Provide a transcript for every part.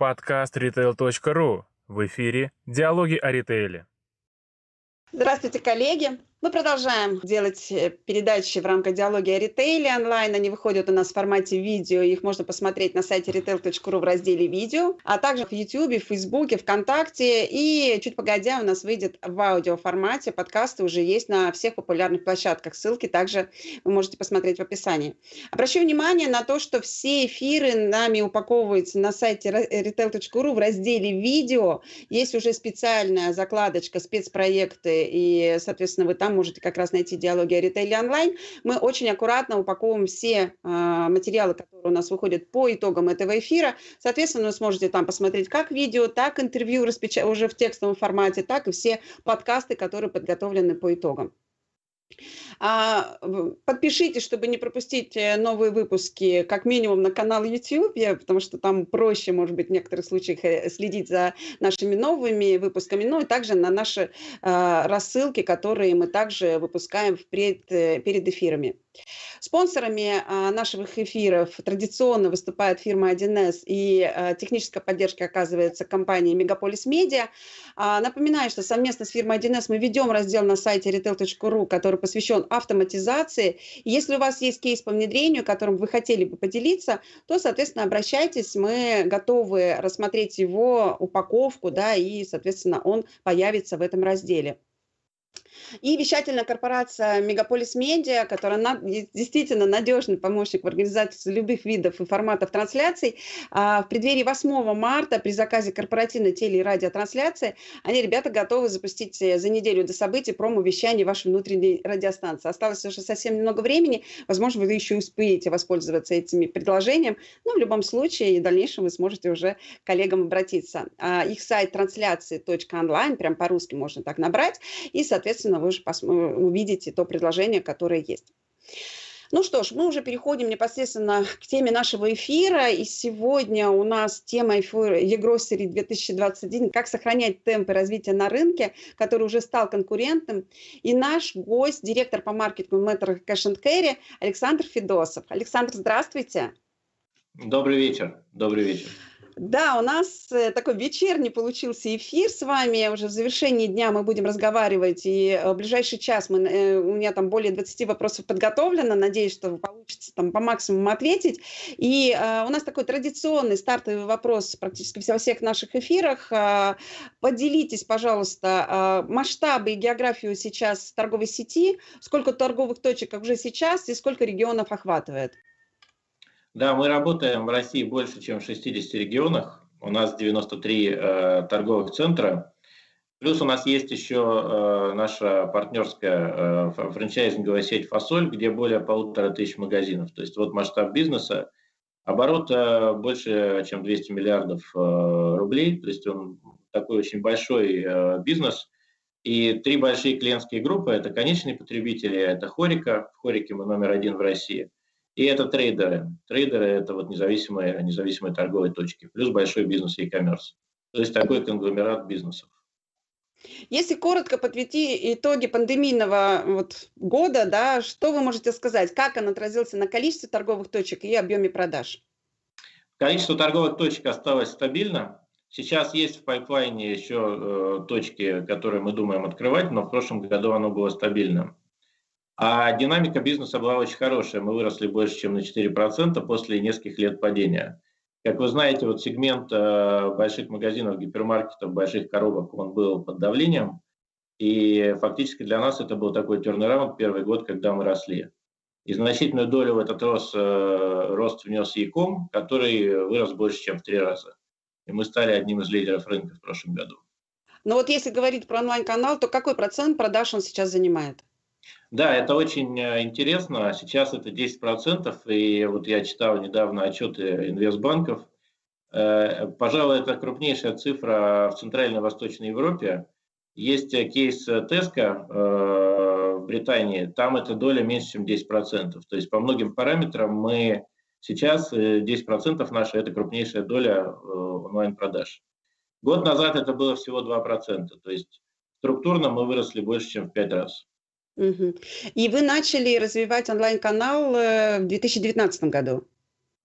Подкаст retail.ru. В эфире «Диалоги о ритейле». Здравствуйте, коллеги! Мы продолжаем делать э, передачи в рамках диалоги о ритейле онлайн. Они выходят у нас в формате видео. Их можно посмотреть на сайте retail.ru в разделе видео, а также в YouTube, в Facebook, ВКонтакте. И чуть погодя у нас выйдет в аудио формате. Подкасты уже есть на всех популярных площадках. Ссылки также вы можете посмотреть в описании. Обращу внимание на то, что все эфиры нами упаковываются на сайте retail.ru в разделе видео. Есть уже специальная закладочка спецпроекты, и, соответственно, вы там можете как раз найти диалоги о ритейле онлайн. Мы очень аккуратно упаковываем все э, материалы, которые у нас выходят по итогам этого эфира. Соответственно, вы сможете там посмотреть как видео, так интервью распеч... уже в текстовом формате, так и все подкасты, которые подготовлены по итогам. А, подпишитесь, чтобы не пропустить э, новые выпуски, как минимум на канал YouTube, потому что там проще, может быть, в некоторых случаях э, следить за нашими новыми выпусками, ну и также на наши а, рассылки, которые мы также выпускаем впред, э, перед эфирами. Спонсорами а, наших эфиров традиционно выступает фирма 1С и техническая поддержка оказывается компания Мегаполис Медиа. Напоминаю, что совместно с фирмой 1С мы ведем раздел на сайте retail.ru, который посвящен автоматизации. если у вас есть кейс по внедрению, которым вы хотели бы поделиться, то, соответственно, обращайтесь, мы готовы рассмотреть его упаковку, да, и, соответственно, он появится в этом разделе. И вещательная корпорация Мегаполис Медиа, которая на, действительно надежный помощник в организации любых видов и форматов трансляций, а, в преддверии 8 марта при заказе корпоративной теле- и радиотрансляции, они, ребята, готовы запустить э, за неделю до событий промо-вещание вашей внутренней радиостанции. Осталось уже совсем немного времени, возможно, вы еще успеете воспользоваться этими предложением, но в любом случае в дальнейшем вы сможете уже коллегам обратиться. А, их сайт трансляции.онлайн, прям по-русски можно так набрать, и, соответственно, вы же увидите то предложение, которое есть. Ну что ж, мы уже переходим непосредственно к теме нашего эфира. И сегодня у нас тема эфира e 2021 «Как сохранять темпы развития на рынке», который уже стал конкурентным. И наш гость, директор по маркетингу Cash and Carry Александр Федосов. Александр, здравствуйте. Добрый вечер. Добрый вечер. Да, у нас э, такой вечерний получился эфир с вами. Уже в завершении дня мы будем разговаривать. И э, в ближайший час мы, э, у меня там более 20 вопросов подготовлено. Надеюсь, что получится там по максимуму ответить. И у нас такой традиционный стартовый вопрос практически во всех наших эфирах. Э, поделитесь, пожалуйста, э, масштабы и географию сейчас торговой сети. Сколько торговых точек уже сейчас и сколько регионов охватывает? Да, мы работаем в России больше, чем в 60 регионах. У нас 93 э, торговых центра. Плюс у нас есть еще э, наша партнерская э, франчайзинговая сеть «Фасоль», где более полутора тысяч магазинов. То есть вот масштаб бизнеса. Оборот э, больше, чем 200 миллиардов э, рублей. То есть он такой очень большой э, бизнес. И три большие клиентские группы – это конечные потребители, это Хорика. В Хорике мы номер один в России – и это трейдеры. Трейдеры – это вот независимые, независимые торговые точки, плюс большой бизнес и e-commerce. То есть такой конгломерат бизнесов. Если коротко подвести итоги пандемийного вот года, да, что вы можете сказать, как он отразился на количестве торговых точек и объеме продаж? Количество торговых точек осталось стабильно. Сейчас есть в пайплайне еще э, точки, которые мы думаем открывать, но в прошлом году оно было стабильным. А динамика бизнеса была очень хорошая. Мы выросли больше, чем на 4% после нескольких лет падения. Как вы знаете, вот сегмент э, больших магазинов, гипермаркетов, больших коробок, он был под давлением. И фактически для нас это был такой тернераунд первый год, когда мы росли. И значительную долю в этот рост, э, рост внес Яком, который вырос больше, чем в три раза. И мы стали одним из лидеров рынка в прошлом году. Но вот если говорить про онлайн-канал, то какой процент продаж он сейчас занимает? Да, это очень э, интересно. Сейчас это 10%, и вот я читал недавно отчеты инвестбанков. Э, пожалуй, это крупнейшая цифра в Центральной Восточной Европе. Есть э, кейс Теска в Британии, там эта доля меньше, чем 10%. То есть по многим параметрам мы сейчас 10% наша – это крупнейшая доля онлайн-продаж. Год назад это было всего 2%. То есть структурно мы выросли больше, чем в 5 раз. И вы начали развивать онлайн-канал э, в 2019 году?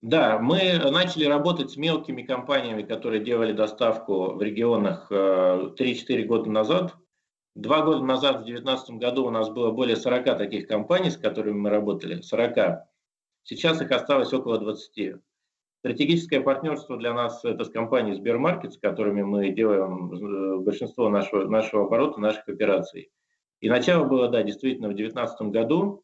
Да, мы начали работать с мелкими компаниями, которые делали доставку в регионах 3-4 э, года назад. Два года назад, в 2019 году, у нас было более 40 таких компаний, с которыми мы работали. 40. Сейчас их осталось около 20. Стратегическое партнерство для нас это с компанией Сбермаркет, с которыми мы делаем э, большинство нашего, нашего оборота, наших операций. И начало было, да, действительно, в 2019 году.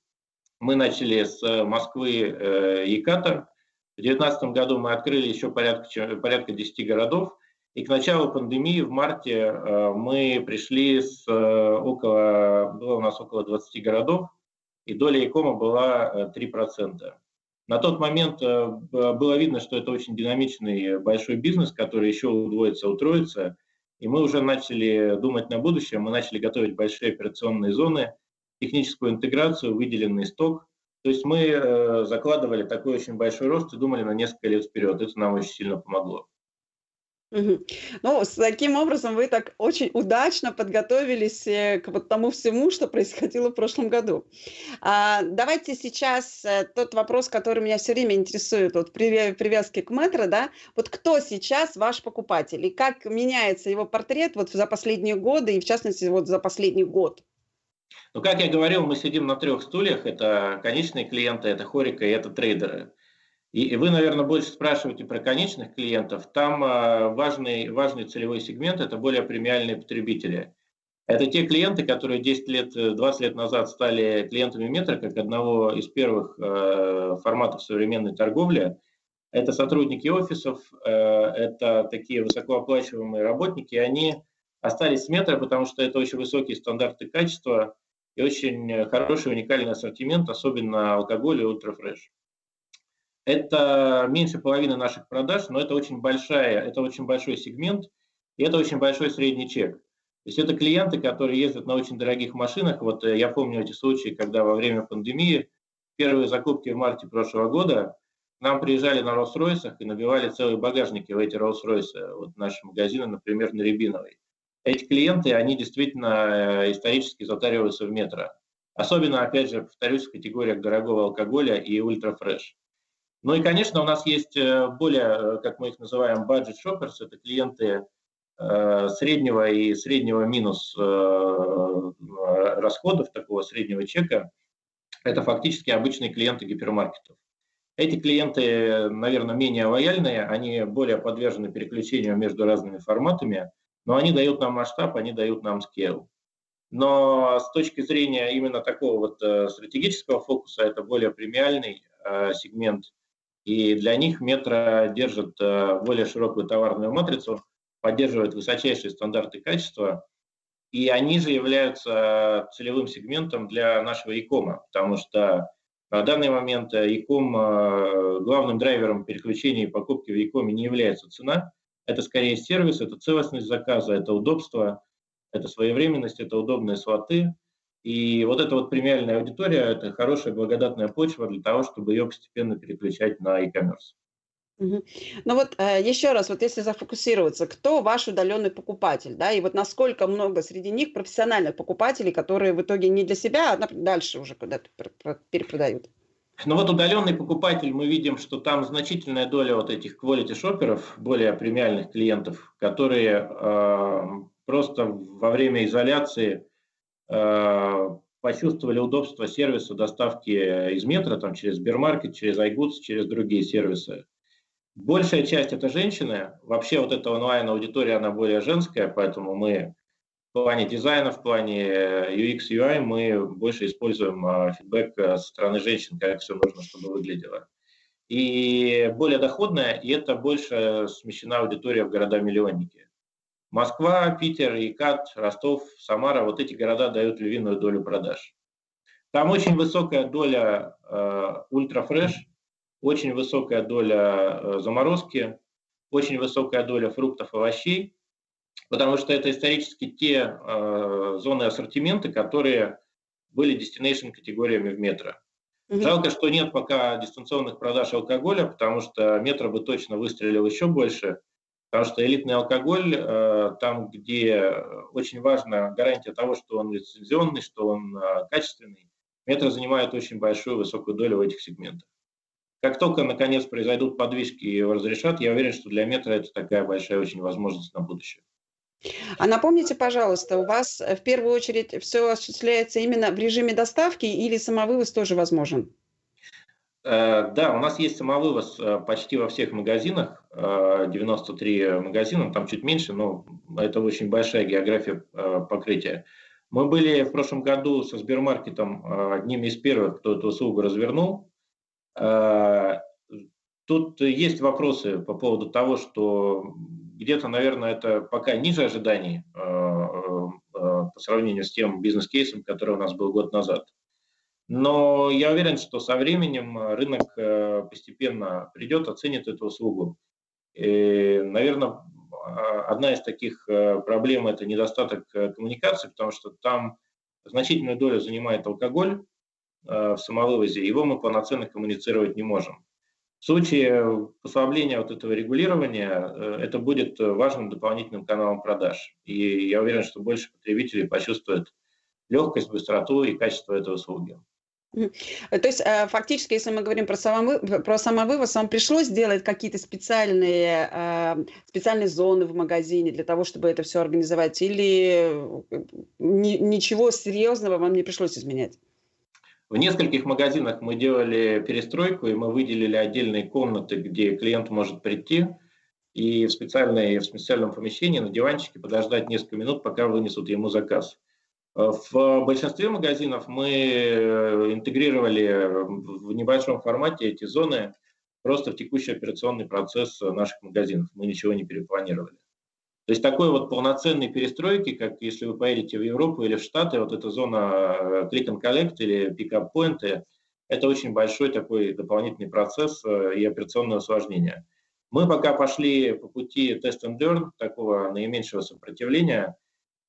Мы начали с Москвы э, Екатор. В 2019 году мы открыли еще порядка, порядка 10 городов. И к началу пандемии в марте э, мы пришли с э, около, было у нас около 20 городов, и доля Якома была 3%. Э, На тот момент было видно, что это очень динамичный большой бизнес, который еще удвоится, утроится. И мы уже начали думать на будущее, мы начали готовить большие операционные зоны, техническую интеграцию, выделенный сток. То есть мы закладывали такой очень большой рост и думали на несколько лет вперед. Это нам очень сильно помогло. Ну, с таким образом вы так очень удачно подготовились э, к вот тому всему, что происходило в прошлом году. А, давайте сейчас э, тот вопрос, который меня все время интересует, вот при привязке к метро, да, вот кто сейчас ваш покупатель и как меняется его портрет вот за последние годы и в частности вот за последний год? Ну, как я говорил, мы сидим на трех стульях. Это конечные клиенты, это хорика и это трейдеры. И вы, наверное, больше спрашиваете про конечных клиентов. Там а, важный, важный целевой сегмент – это более премиальные потребители. Это те клиенты, которые 10 лет, 20 лет назад стали клиентами метро, как одного из первых э, форматов современной торговли. Это сотрудники офисов, э, это такие высокооплачиваемые работники, они остались с метро, потому что это очень высокие стандарты качества и очень хороший уникальный ассортимент, особенно алкоголь и ультрафреш. Это меньше половины наших продаж, но это очень, большая, это очень большой сегмент, и это очень большой средний чек. То есть это клиенты, которые ездят на очень дорогих машинах. Вот э, я помню эти случаи, когда во время пандемии, первые закупки в марте прошлого года, нам приезжали на Rolls-Royce и набивали целые багажники в эти Rolls-Royce. Вот наши магазины, например, на Рябиновой. Эти клиенты, они действительно э, исторически затариваются в метро. Особенно, опять же, повторюсь, в категориях дорогого алкоголя и ультрафреш. Ну и, конечно, у нас есть э, более, э, как мы их называем, budget shoppers, это клиенты э, среднего и среднего минус расходов, такого среднего чека. Это фактически обычные клиенты гипермаркетов. Эти клиенты, наверное, менее лояльные, они более подвержены переключению между разными форматами, но они дают нам масштаб, они дают нам скейл. Но с точки зрения именно такого вот стратегического фокуса, это более премиальный сегмент и для них метро держит э, более широкую товарную матрицу, поддерживает высочайшие стандарты качества, и они же являются целевым сегментом для нашего ИКома, потому что на данный момент ИКом, э, главным драйвером переключения и покупки в ИКоме не является цена, это скорее сервис, это целостность заказа, это удобство, это своевременность, это удобные слоты, и вот эта вот премиальная аудитория – это хорошая благодатная почва для того, чтобы ее постепенно переключать на e-commerce. Ну вот э, еще раз, вот если зафокусироваться, кто ваш удаленный покупатель, да, и вот насколько много среди них профессиональных покупателей, которые в итоге не для себя, а дальше уже куда-то перепродают? Ну вот удаленный покупатель, мы видим, что там значительная доля вот этих quality шоперов, более премиальных клиентов, которые э, просто во время изоляции почувствовали удобство сервиса доставки из метро, там, через Сбермаркет, через iGoods, через другие сервисы. Большая часть это женщины. Вообще вот эта онлайн-аудитория, она более женская, поэтому мы в плане дизайна, в плане UX, UI мы больше используем э, фидбэк со стороны женщин, как все нужно, чтобы выглядело. И более доходная, и это больше смещена аудитория в города-миллионники. Москва, Питер, Икат, Ростов, Самара, вот эти города дают львиную долю продаж. Там очень высокая доля э, ультрафреш, очень высокая доля э, заморозки, очень высокая доля фруктов, овощей, потому что это исторически те э, зоны ассортимента, которые были destination категориями в метро. Жалко, что нет пока дистанционных продаж алкоголя, потому что метро бы точно выстрелил еще больше. Потому что элитный алкоголь, э, там, где очень важна гарантия того, что он лицензионный, что он э, качественный, метро занимает очень большую, высокую долю в этих сегментах. Как только, наконец, произойдут подвижки и его разрешат, я уверен, что для метро это такая большая очень возможность на будущее. А напомните, пожалуйста, у вас в первую очередь все осуществляется именно в режиме доставки или самовывоз тоже возможен? Э, да, у нас есть самовывоз э, почти во всех магазинах, 93 э, магазина, там чуть меньше, но это очень большая география покрытия. Мы были в прошлом году со Сбермаркетом одними из первых, кто эту услугу развернул. Тут есть вопросы по поводу того, что где-то, наверное, это пока ниже ожиданий по сравнению с тем бизнес-кейсом, который у нас был год назад. Но я уверен, что со временем э, рынок э, постепенно придет, оценит эту услугу. И, наверное, а, одна из таких э, проблем – это недостаток коммуникации, потому что там значительную долю занимает алкоголь в самовывозе, его мы полноценно коммуницировать не можем. В случае послабления вот этого регулирования это будет важным дополнительным каналом продаж. И я уверен, что больше потребителей почувствуют легкость, быстроту и качество этой услуги. То есть э, фактически, если мы говорим про, самовы, про самовывоз, вам пришлось сделать какие-то специальные, э, специальные зоны в магазине для того, чтобы это все организовать, или э, ничего серьезного вам не пришлось изменять? В нескольких магазинах мы делали перестройку, и мы выделили отдельные комнаты, где клиент может прийти и в, специальной, в специальном помещении на диванчике подождать несколько минут, пока вынесут ему заказ. В большинстве магазинов мы э, интегрировали в небольшом формате эти зоны просто в текущий операционный процесс наших магазинов. Мы ничего не перепланировали. То есть такой вот полноценной перестройки, как если вы поедете в Европу или в Штаты, вот эта зона э, click and collect или pick-up point, это очень большой такой дополнительный процесс э, и операционное усложнение. Мы пока пошли по пути test and learn, такого наименьшего сопротивления –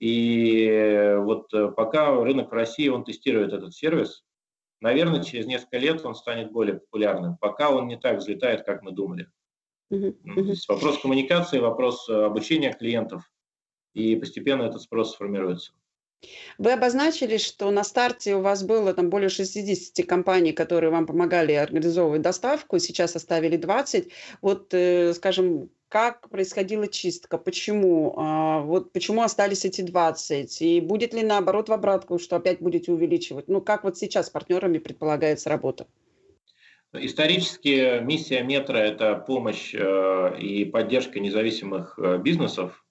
и э, вот э, пока рынок в России, он тестирует этот сервис, наверное, через несколько лет он станет более популярным. Пока он не так взлетает, как мы думали. Uh-huh. Uh-huh. Вопрос коммуникации, вопрос э, обучения клиентов, и постепенно этот спрос сформируется. Вы обозначили, что на старте у вас было там более 60 компаний, которые вам помогали организовывать доставку, сейчас оставили 20. Вот, скажем, как происходила чистка, почему, а, вот почему остались эти 20, и будет ли наоборот в обратку, что опять будете увеличивать? Ну, как вот сейчас с партнерами предполагается работа? Исторически миссия метро – это помощь э, и поддержка независимых э, бизнесов.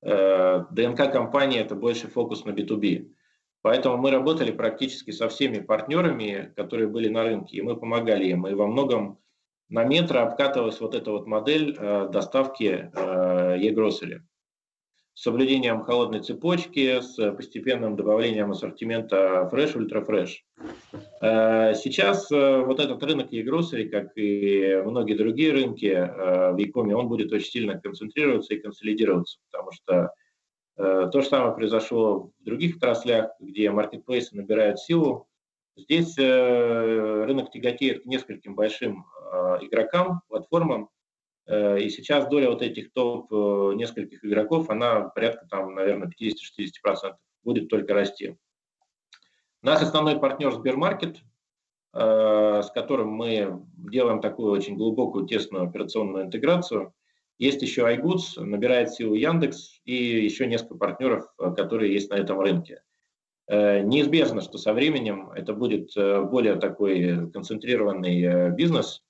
Э, ДНК компании – это больше фокус на B2B. Поэтому мы работали практически со всеми партнерами, которые были на рынке, и мы помогали им. И во многом на метро обкатывалась вот эта вот модель э, доставки э, e-grocery с соблюдением холодной цепочки, с постепенным добавлением ассортимента Ultra Fresh. Э, сейчас э, вот этот рынок e-grocery, как и многие другие рынки э, в e он будет очень сильно концентрироваться и консолидироваться, потому что то же самое произошло в других отраслях, где маркетплейсы набирают силу, Здесь э, рынок тяготеет к нескольким большим э, игрокам, платформам, э, и сейчас доля вот этих топ нескольких игроков, она порядка там, наверное, 50-60%, будет только расти. Наш основной партнер Сбермаркет, с которым мы делаем такую очень глубокую, тесную операционную интеграцию. Есть еще iGoods, набирает силу Яндекс и еще несколько партнеров, которые есть на этом рынке. Э, неизбежно, что со временем это будет э, более такой концентрированный э, бизнес,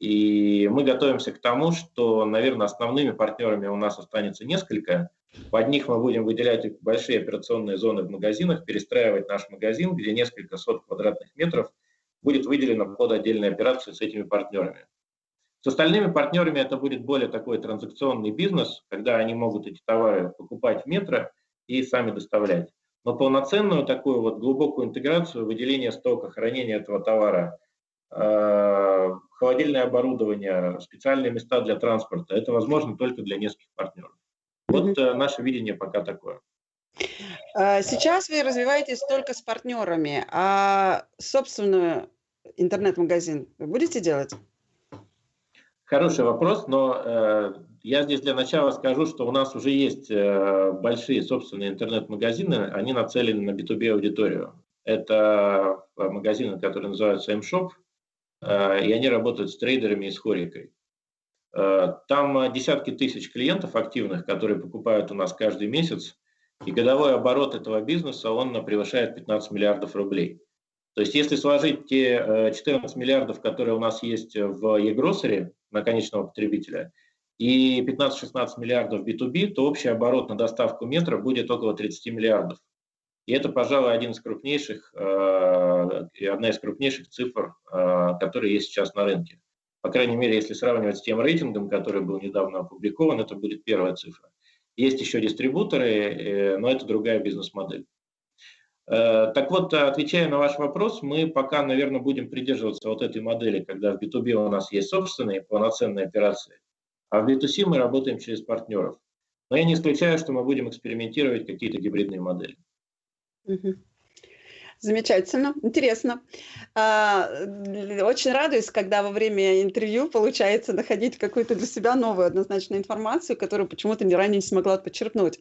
и мы готовимся к тому, что, наверное, основными партнерами у нас останется несколько. Под них мы будем выделять большие операционные зоны в магазинах, перестраивать наш магазин, где несколько сот квадратных метров будет выделено под отдельные операции с этими партнерами. С остальными партнерами это будет более такой транзакционный бизнес, когда они могут эти товары покупать в метро и сами доставлять. Но полноценную такую вот глубокую интеграцию, выделение стока, хранение этого товара, э, холодильное оборудование, специальные места для транспорта, это возможно только для нескольких партнеров. Вот mm-hmm. наше видение пока такое. А, сейчас вы развиваетесь только с партнерами, а собственную интернет-магазин будете делать? Хороший вопрос, но э, я здесь для начала скажу, что у нас уже есть э, большие собственные интернет-магазины, они нацелены на B2B аудиторию. Это э, магазины, которые называются M-Shop, и они работают с трейдерами и с хорикой. Там десятки тысяч клиентов активных, которые покупают у нас каждый месяц, и годовой оборот этого бизнеса, он превышает 15 миллиардов рублей. То есть если сложить те 14 миллиардов, которые у нас есть в e-grocery на конечного потребителя, и 15-16 миллиардов B2B, то общий оборот на доставку метра будет около 30 миллиардов. И это, пожалуй, один из крупнейших, одна из крупнейших цифр, которые есть сейчас на рынке. По крайней мере, если сравнивать с тем рейтингом, который был недавно опубликован, это будет первая цифра. Есть еще дистрибуторы, э, но это другая бизнес-модель. Э, так вот, отвечая на ваш вопрос, мы пока, наверное, будем придерживаться вот этой модели, когда в B2B у нас есть собственные полноценные операции, а в B2C мы работаем через партнеров. Но я не исключаю, что мы будем экспериментировать какие-то гибридные модели. Угу. Замечательно, интересно. А, очень радуюсь, когда во время интервью получается находить какую-то для себя новую однозначную информацию, которую почему-то ранее не смогла подчеркнуть.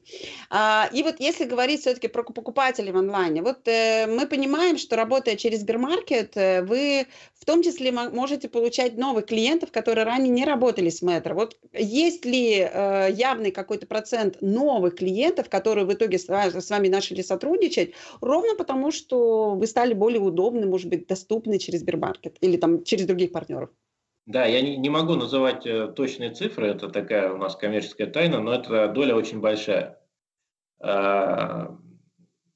А, и вот если говорить все-таки про покупателей в онлайне, вот э, мы понимаем, что работая через Сбермаркет, э, вы в том числе можете получать новых клиентов, которые ранее не работали с Метро. Вот есть ли э, явный какой-то процент новых клиентов, которые в итоге с вами начали сотрудничать, ровно потому что вы стали более удобны, может быть, доступны через Сбермаркет или там через других партнеров? Да, я не, не могу называть э, точные цифры, это такая у нас коммерческая тайна, но эта доля очень большая. Э,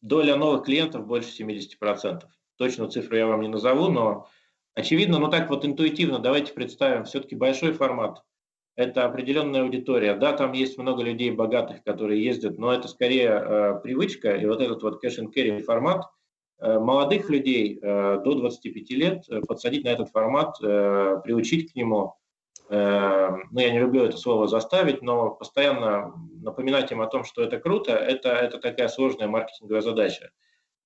доля новых клиентов больше 70%. Точную цифру я вам не назову, но очевидно, ну так вот интуитивно давайте представим, все-таки большой формат, это определенная аудитория. Да, там есть много людей богатых, которые ездят, но это скорее э, привычка, и вот этот вот carry формат – молодых людей э, до 25 лет э, подсадить на этот формат, приучить к нему. Ну, я не люблю это слово заставить, но постоянно напоминать им о том, что это круто, это, это такая сложная маркетинговая задача.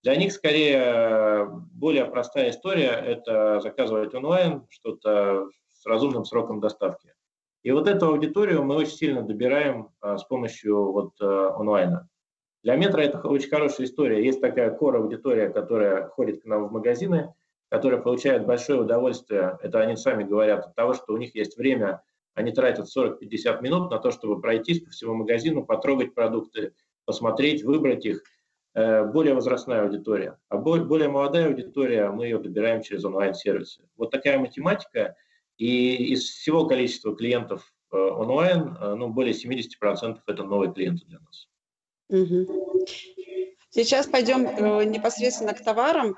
Для них скорее более простая история – это заказывать онлайн что-то с разумным сроком доставки. И вот эту аудиторию мы очень сильно добираем с помощью вот онлайна. Для метра это очень хорошая история. Есть такая кор-аудитория, которая ходит к нам в магазины, которая получает большое удовольствие, это они сами говорят, от того, что у них есть время, они тратят 40-50 минут на то, чтобы пройтись по всему магазину, потрогать продукты, посмотреть, выбрать их. Э, более возрастная аудитория. А более молодая аудитория, мы ее добираем через онлайн-сервисы. Вот такая математика. И из всего количества клиентов э, онлайн, э, ну, более 70% это новые клиенты для нас. Сейчас пойдем э, непосредственно к товарам.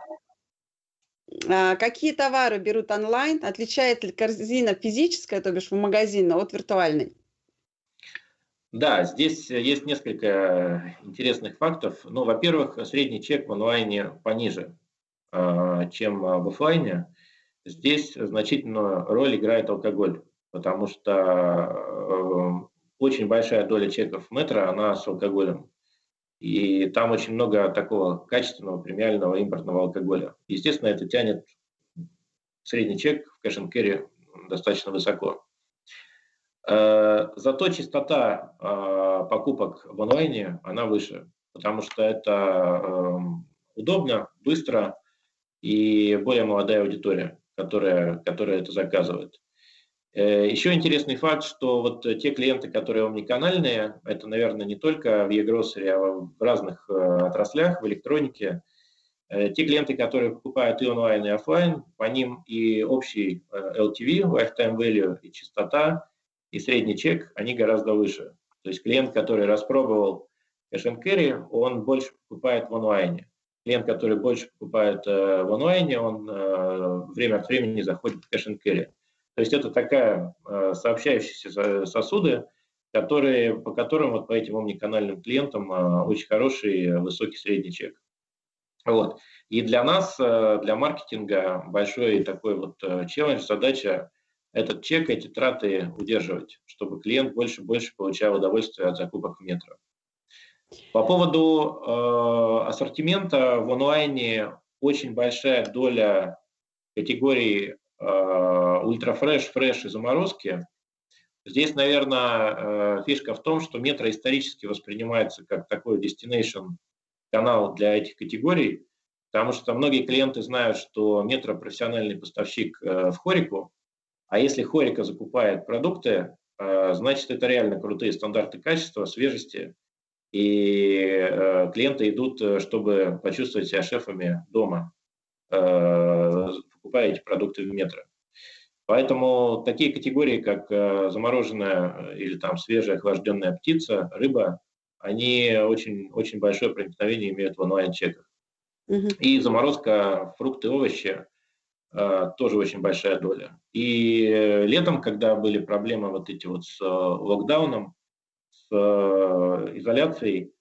А, какие товары берут онлайн? Отличает ли корзина физическая, то бишь в магазине, от виртуальной? Да, здесь есть несколько интересных фактов. Ну, во-первых, средний чек в онлайне пониже, а, чем в офлайне. Здесь значительную роль играет алкоголь, потому что э, очень большая доля чеков метро, она с алкоголем. И там очень много такого качественного, премиального импортного алкоголя. Естественно, это тянет средний чек в кэш керри достаточно высоко. Э, зато частота э, покупок в онлайне, она выше, потому что это эм, удобно, быстро и более молодая аудитория, которая, которая это заказывает. Э, Еще интересный факт, что вот те клиенты, которые омниканальные, это, наверное, не только в e-grocery, а в разных э, отраслях, в электронике, э, те клиенты, которые покупают и онлайн, и офлайн, по ним и общий LTV, lifetime value, и частота, и средний чек, они гораздо выше. То есть клиент, который распробовал cash and carry, он больше покупает в онлайне. Клиент, который больше покупает в онлайне, он время от времени заходит в cash and carry. То есть это такая э, сообщающиеся сосуды, которые, по которым вот по этим омниканальным клиентам э, очень хороший высокий средний чек. Вот. И для нас, э, для маркетинга большой такой вот челлендж, задача этот чек, эти траты удерживать, чтобы клиент больше и больше получал удовольствие от закупок в. По поводу э, ассортимента в онлайне очень большая доля категорий Э, ультрафреш, фреш и заморозки. Здесь, наверное, э, фишка в том, что метро исторически воспринимается как такой destination канал для этих категорий, Потому что многие клиенты знают, что Метро профессиональный поставщик в Хорику, а если Хорика закупает продукты, значит это реально крутые стандарты качества, свежести, и клиенты идут, чтобы почувствовать себя шефами дома, покупая эти продукты в метро. Поэтому такие категории, как э, замороженная э, или там свежая охлажденная птица, рыба, они очень, очень большое проникновение имеют в онлайн-чеках. Угу. И заморозка, фрукты, овощи э, тоже очень большая доля. И летом, когда были проблемы вот эти вот с локдауном, с изоляцией,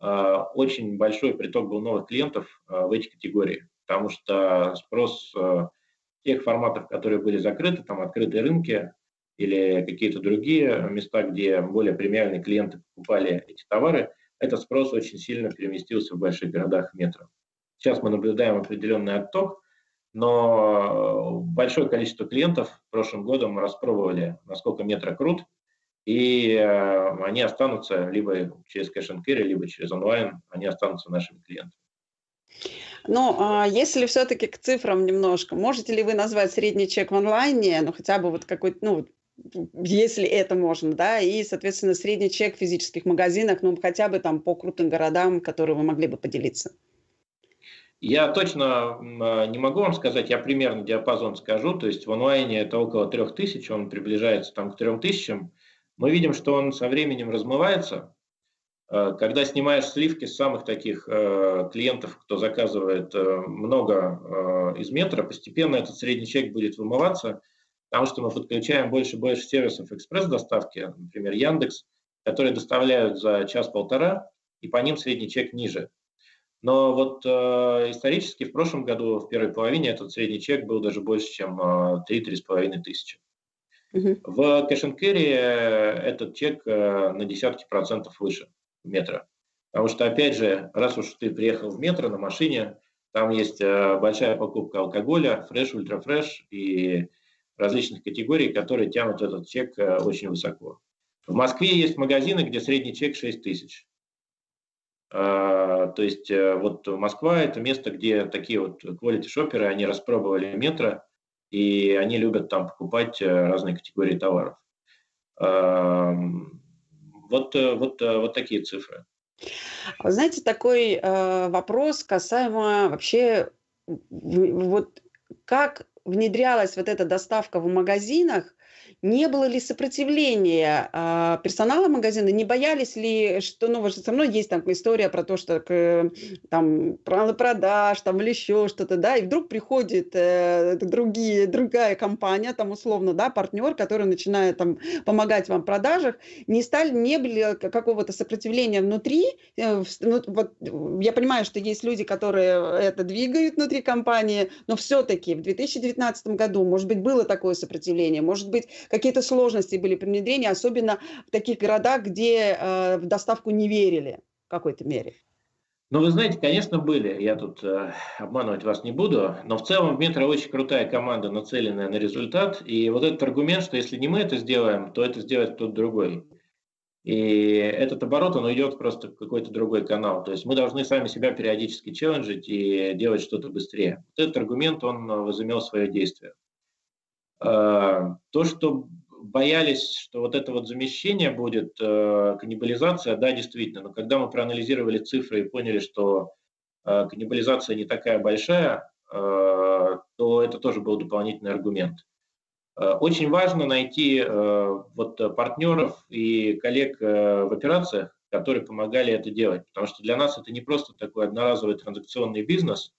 очень большой приток был новых клиентов в эти категории, потому что спрос тех форматов, которые были закрыты, там открытые рынки или какие-то другие места, где более премиальные клиенты покупали эти товары, этот спрос очень сильно переместился в больших городах метро. Сейчас мы наблюдаем определенный отток, но большое количество клиентов в прошлом году распробовали, насколько метро крут, и э, они останутся либо через кэш либо через онлайн, они останутся нашими клиентами. Ну, а если все-таки к цифрам немножко, можете ли вы назвать средний чек в онлайне, ну, хотя бы вот какой-то, ну, если это можно, да, и, соответственно, средний чек в физических магазинах, ну, хотя бы там по крутым городам, которые вы могли бы поделиться? Я точно а, не могу вам сказать, я примерно диапазон скажу, то есть в онлайне это около 3000, он приближается там к 3000. Мы видим, что он со временем размывается, когда снимаешь сливки с самых таких э, клиентов, кто заказывает э, много из метра, постепенно этот средний чек будет вымываться, потому что мы подключаем больше и больше сервисов экспресс-доставки, например, Яндекс, которые доставляют за час-полтора, и по ним средний чек ниже. Но вот э, исторически в прошлом году, в первой половине, этот средний чек был даже больше, чем э, 3-3,5 тысячи. Угу. В кэш этот чек э, на десятки процентов выше метро. Потому что, опять же, раз уж ты приехал в метро на машине, там есть э, большая покупка алкоголя, фреш, ультрафреш и различных категорий, которые тянут этот чек э, очень высоко. В Москве есть магазины, где средний чек 6 тысяч. А, то есть э, вот Москва – это место, где такие вот quality шоперы, они распробовали метро, и они любят там покупать разные категории товаров. Вот, э, вот, э, вот такие цифры. Вы знаете, такой э, вопрос касаемо вообще вот как внедрялась вот эта доставка в магазинах, не было ли сопротивления а, персонала магазина, не боялись ли, что, ну, все равно есть там история про то, что к, там продаж, там или еще что-то, да, и вдруг приходит э, другие, другая компания, там условно, да, партнер, который начинает там помогать вам в продажах, не стали, не были какого-то сопротивления внутри, э, ну, вот я понимаю, что есть люди, которые это двигают внутри компании, но все-таки в 2019 году, может быть, было такое сопротивление, может быть, какие-то сложности были при внедрении, особенно в таких городах, где э, в доставку не верили в какой-то мере? Ну, вы знаете, конечно, были. Я тут э, обманывать вас не буду. Но в целом в метро очень крутая команда, нацеленная на результат. И вот этот аргумент, что если не мы это сделаем, то это сделает кто-то другой. И этот оборот, он идет просто в какой-то другой канал. То есть мы должны сами себя периодически челленджить и делать что-то быстрее. Вот этот аргумент, он возымел свое действие. Э, то, что боялись, что вот это вот замещение будет, э, каннибализация, да, действительно, но когда мы проанализировали цифры и поняли, что э, каннибализация не такая большая, то это тоже был дополнительный аргумент. Очень важно найти вот партнеров и коллег в операциях, которые помогали это делать, потому что для нас это не просто такой одноразовый транзакционный бизнес,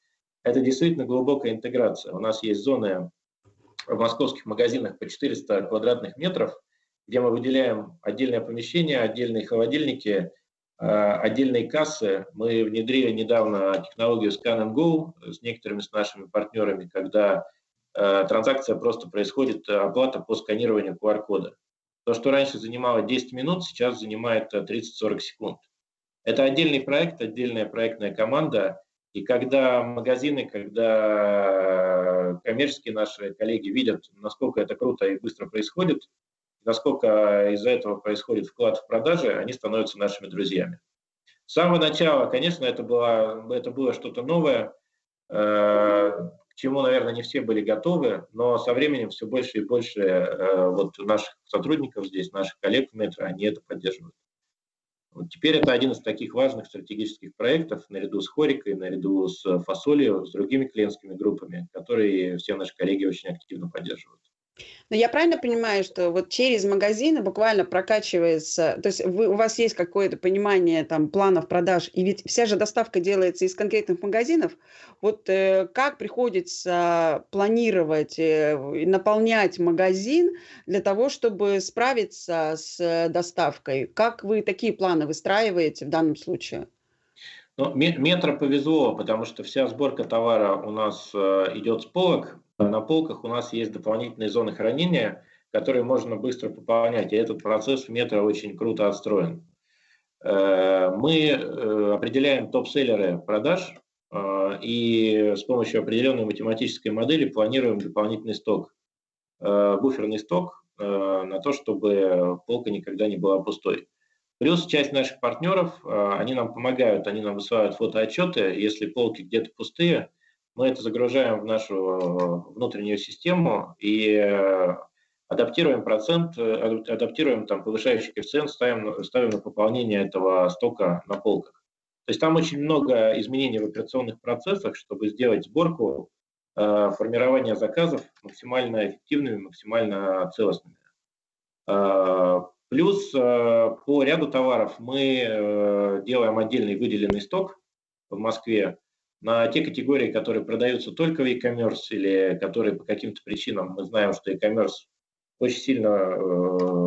это действительно глубокая интеграция. У нас есть зоны в московских магазинах по 400 квадратных метров, где мы выделяем отдельное помещение, отдельные холодильники, а, отдельные кассы. Мы внедрили недавно технологию Scan and Go с некоторыми с нашими партнерами, когда а, транзакция просто происходит, оплата по сканированию QR-кода. То, что раньше занимало 10 минут, сейчас занимает 30-40 секунд. Это отдельный проект, отдельная проектная команда, и когда магазины, когда коммерческие наши коллеги видят, насколько это круто и быстро происходит, насколько из-за этого происходит вклад в продажи, они становятся нашими друзьями. С самого начала, конечно, это было, это было что-то новое. к чему, наверное, не все были готовы, но со временем все больше и больше вот наших сотрудников здесь, наших коллег в метро, они это поддерживают. Вот теперь это один из таких важных стратегических проектов, наряду с Хорикой, наряду с Фасолио, с другими клиентскими группами, которые все наши коллеги очень активно поддерживают. Но я правильно понимаю, что вот через магазины буквально прокачивается, то есть вы, у вас есть какое-то понимание там планов продаж, и ведь вся же доставка делается из конкретных магазинов. Вот э, как приходится планировать, э, наполнять магазин для того, чтобы справиться с доставкой? Как вы такие планы выстраиваете в данном случае? Ну, метро повезло, потому что вся сборка товара у нас э, идет с полок, на полках у нас есть дополнительные зоны хранения, которые можно быстро пополнять, и этот процесс в метро очень круто отстроен. Э, мы э, определяем топ-селлеры продаж э, и с помощью определенной математической модели планируем дополнительный сток, буферный сток на то, чтобы полка никогда не была пустой. Плюс часть наших партнеров, они нам помогают, они нам высылают фотоотчеты, если полки где-то пустые – мы это загружаем в нашу э, внутреннюю систему и э, адаптируем процент, э, адаптируем там повышающий коэффициент, ставим, ставим на пополнение этого стока на полках. То есть там очень много изменений в операционных процессах, чтобы сделать сборку, формирование заказов максимально эффективными, максимально целостными. Плюс по ряду товаров мы делаем отдельный выделенный сток в Москве, на те категории, которые продаются только в e-commerce или которые по каким-то причинам мы знаем, что e-commerce очень сильно э,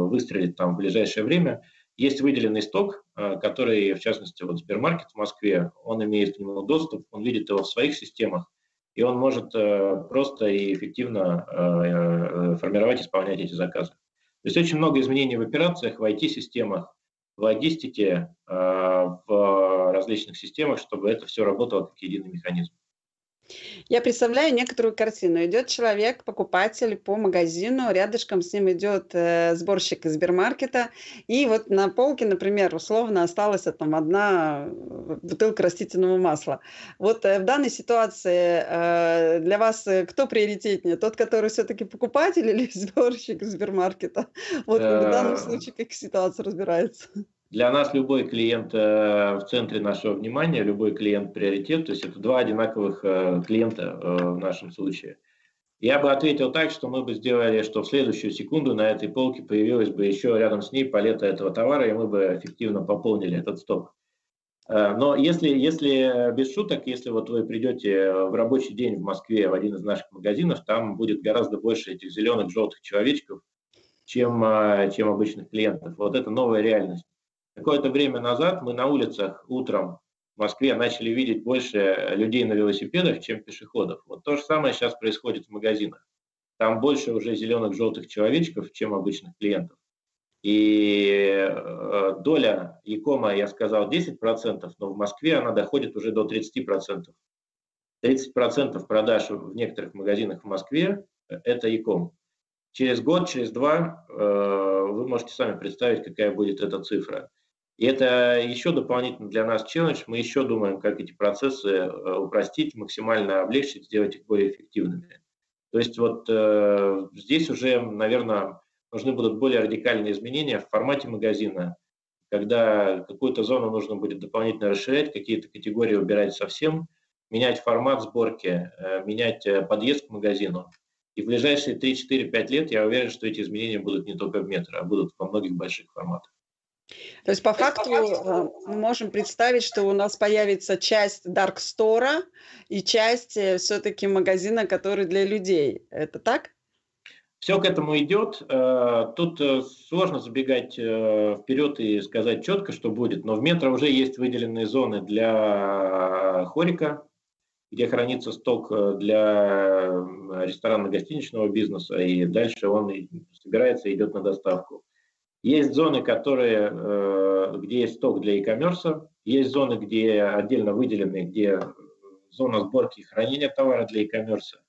выстрелит там в ближайшее время, есть выделенный сток, э, который, в частности, вот Сбермаркет в Москве, он имеет к нему доступ, он видит его в своих системах, и он может э, просто и эффективно формировать, исполнять эти заказы. То есть очень много изменений в операциях, в IT-системах, в логистике, различных системах, чтобы это все работало как единый механизм. Я представляю некоторую картину. Идет человек, покупатель по магазину, рядышком с ним идет э, сборщик из Сбермаркета, и вот на полке, например, условно осталась там одна э, бутылка растительного масла. Вот э, в данной ситуации э, для вас э, кто приоритетнее? Тот, который все-таки покупатель или сборщик из Сбермаркета? Вот в данном случае как ситуация разбирается? Для нас любой клиент э, в центре нашего внимания, любой клиент приоритет, то есть это два одинаковых э, клиента э, в нашем случае. Я бы ответил так, что мы бы сделали, что в следующую секунду на этой полке появилась бы еще рядом с ней палета этого товара, и мы бы эффективно пополнили этот сток. Но если, если без шуток, если вот вы придете в рабочий день в Москве в один из наших магазинов, там будет гораздо больше этих зеленых, желтых человечков, чем, чем обычных клиентов. Вот это новая реальность. Какое-то время назад мы на улицах утром в Москве начали видеть больше людей на велосипедах, чем пешеходов. Вот то же самое сейчас происходит в магазинах. Там больше уже зеленых, желтых человечков, чем обычных клиентов. И э, доля Якома, я сказал, 10%, но в Москве она доходит уже до 30%. 30% продаж в некоторых магазинах в Москве – это Яком. Через год, через два э, вы можете сами представить, какая будет эта цифра. И это еще дополнительно для нас челлендж. Мы еще думаем, как эти процессы э, упростить, максимально облегчить, сделать их более эффективными. То есть вот э, здесь уже, наверное, нужны будут более радикальные изменения в формате магазина, когда какую-то зону нужно будет дополнительно расширять, какие-то категории убирать совсем, менять формат сборки, э, менять э, подъезд к магазину. И в ближайшие 3-4-5 лет я уверен, что эти изменения будут не только в метро, а будут во многих больших форматах. То есть по факту э, мы можем представить, что у нас появится часть Dark Store и часть э, все-таки магазина, который для людей. Это так? Все к этому идет. Э, тут сложно забегать вперед и сказать четко, что будет, но в метро уже есть выделенные зоны для хорика, где хранится сток для ресторанно-гостиничного бизнеса, и дальше он собирается и идет на доставку. Есть зоны, которые, э, где есть сток для e-commerce, есть зоны, где отдельно выделены, где зона сборки и хранения товара для e-commerce.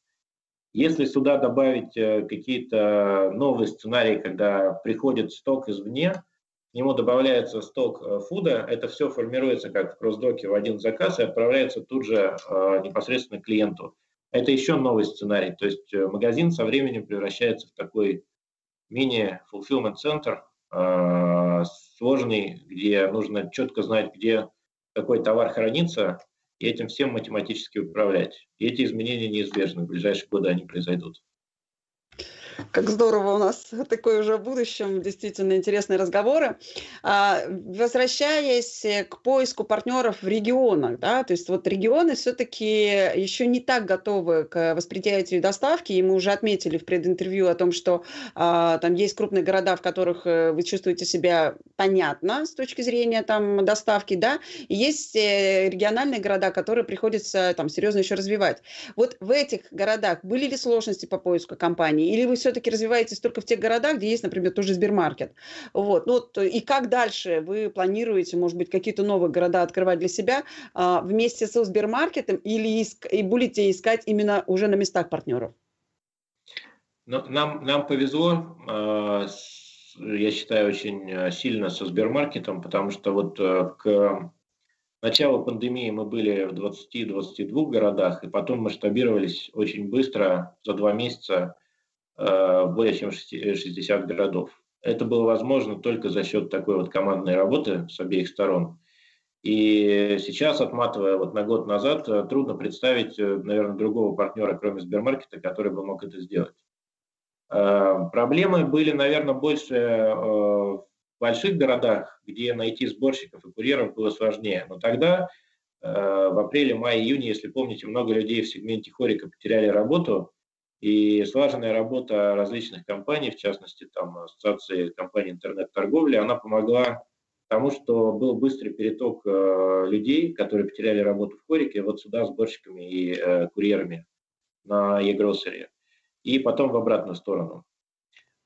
Если сюда добавить э, какие-то новые сценарии, когда приходит сток извне, к нему добавляется сток э, фуда, это все формируется как в кроссдоке в один заказ и отправляется тут же непосредственно клиенту. Это еще новый сценарий, то есть магазин со временем превращается в такой мини-fulfillment центр, сложный, где нужно четко знать, где какой товар хранится, и этим всем математически управлять. И эти изменения неизбежны, в ближайшие годы они произойдут. Как здорово у нас такое уже в будущем, действительно интересные разговоры. А, возвращаясь к поиску партнеров в регионах, да, то есть вот регионы все-таки еще не так готовы к восприятию доставки, и мы уже отметили в прединтервью о том, что а, там есть крупные города, в которых э, вы чувствуете себя понятно с точки зрения там доставки, да, и есть э, региональные города, которые приходится там серьезно еще развивать. Вот в этих городах были ли сложности по поиску компании, или вы все все-таки развиваетесь только в тех городах, где есть, например, тоже Сбермаркет. Вот. Ну, вот, и как дальше вы планируете, может быть, какие-то новые города открывать для себя а, вместе со Сбермаркетом или иск, и будете искать именно уже на местах партнеров? Нам, нам повезло, э, я считаю, очень э, сильно со Сбермаркетом, потому что вот э, к началу пандемии мы были в 20-22 городах, и потом масштабировались очень быстро, за два месяца более чем 60 городов. Это было возможно только за счет такой вот командной работы с обеих сторон. И сейчас, отматывая вот на год назад, э, трудно представить, э, наверное, другого партнера, кроме Сбермаркета, который бы мог это сделать. Проблемы были, наверное, больше в больших городах, где найти сборщиков и курьеров было сложнее. Но тогда, в апреле, мае, июне, если помните, много людей в сегменте хорика потеряли работу, и слаженная работа различных компаний, в частности, там, Ассоциации компаний интернет-торговли, она помогла тому, что был быстрый переток э, людей, которые потеряли работу в Хорике, вот сюда сборщиками и э, курьерами на e и потом в обратную сторону.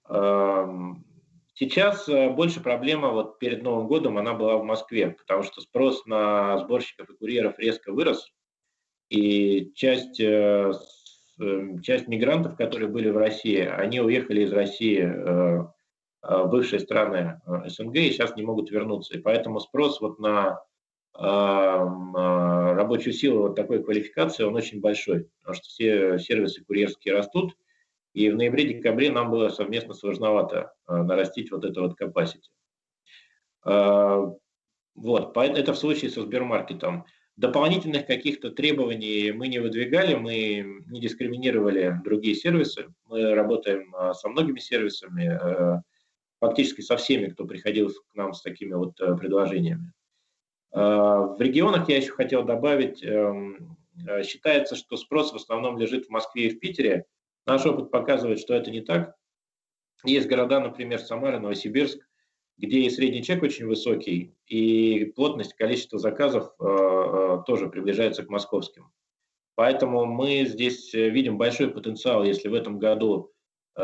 Эм, сейчас э, больше проблема вот перед Новым годом, она была в Москве, потому что спрос на сборщиков и курьеров резко вырос, и часть э, часть мигрантов, которые были в России, они уехали из России э, в бывшие страны э, СНГ и сейчас не могут вернуться. И поэтому спрос вот на эм, э, рабочую силу вот такой квалификации, он очень большой, потому что все сервисы курьерские растут, и в ноябре-декабре нам было совместно сложновато нарастить вот это вот capacity. Вот, это в случае со Сбермаркетом. Дополнительных каких-то требований мы не выдвигали, мы не дискриминировали другие сервисы. Мы работаем а, со многими сервисами, э, фактически со всеми, кто приходил к нам с такими вот э, предложениями. А, в регионах я еще хотел добавить, эм, э, считается, что спрос в основном лежит в Москве и в Питере. Наш опыт показывает, что это не так. Есть города, например, Самара, Новосибирск, где и средний чек очень высокий, и плотность, количество заказов э, э, тоже приближается к московским. Поэтому мы здесь э, видим большой потенциал, если в этом году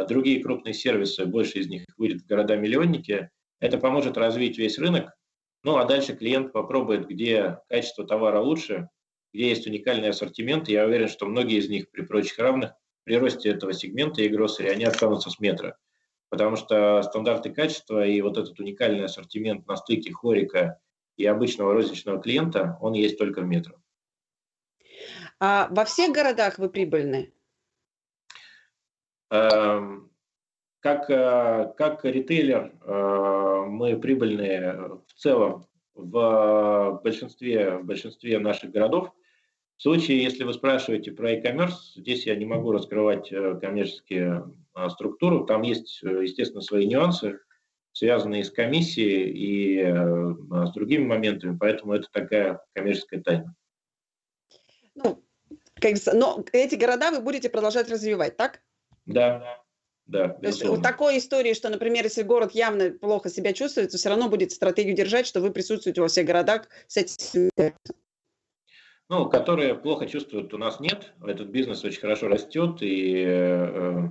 другие крупные сервисы, больше из них выйдет в города-миллионники, это поможет развить весь рынок. Ну а дальше клиент попробует, где качество товара лучше, где есть уникальный ассортимент. Я уверен, что многие из них при прочих равных при росте этого сегмента и гроссери, они останутся с метра потому что стандарты качества и вот этот уникальный ассортимент на стыке хорика и обычного розничного клиента, он есть только в метро. А во всех городах вы прибыльны? Эм, как, э, как ритейлер э, мы прибыльны в целом в большинстве, в большинстве наших городов. В случае, если вы спрашиваете про e-commerce, здесь я не могу раскрывать э, коммерческие структуру. Там есть, э, естественно, свои нюансы, связанные с комиссией и э, с другими моментами, поэтому это такая коммерческая тайна. Ну, но эти города вы будете продолжать развивать, так? Да, да. То есть вот такой истории, что, например, если город явно плохо себя чувствует, то все равно будет стратегию держать, что вы присутствуете во всех городах с этим. Ну, которые плохо чувствуют, у нас нет. Этот бизнес очень хорошо растет, и Э,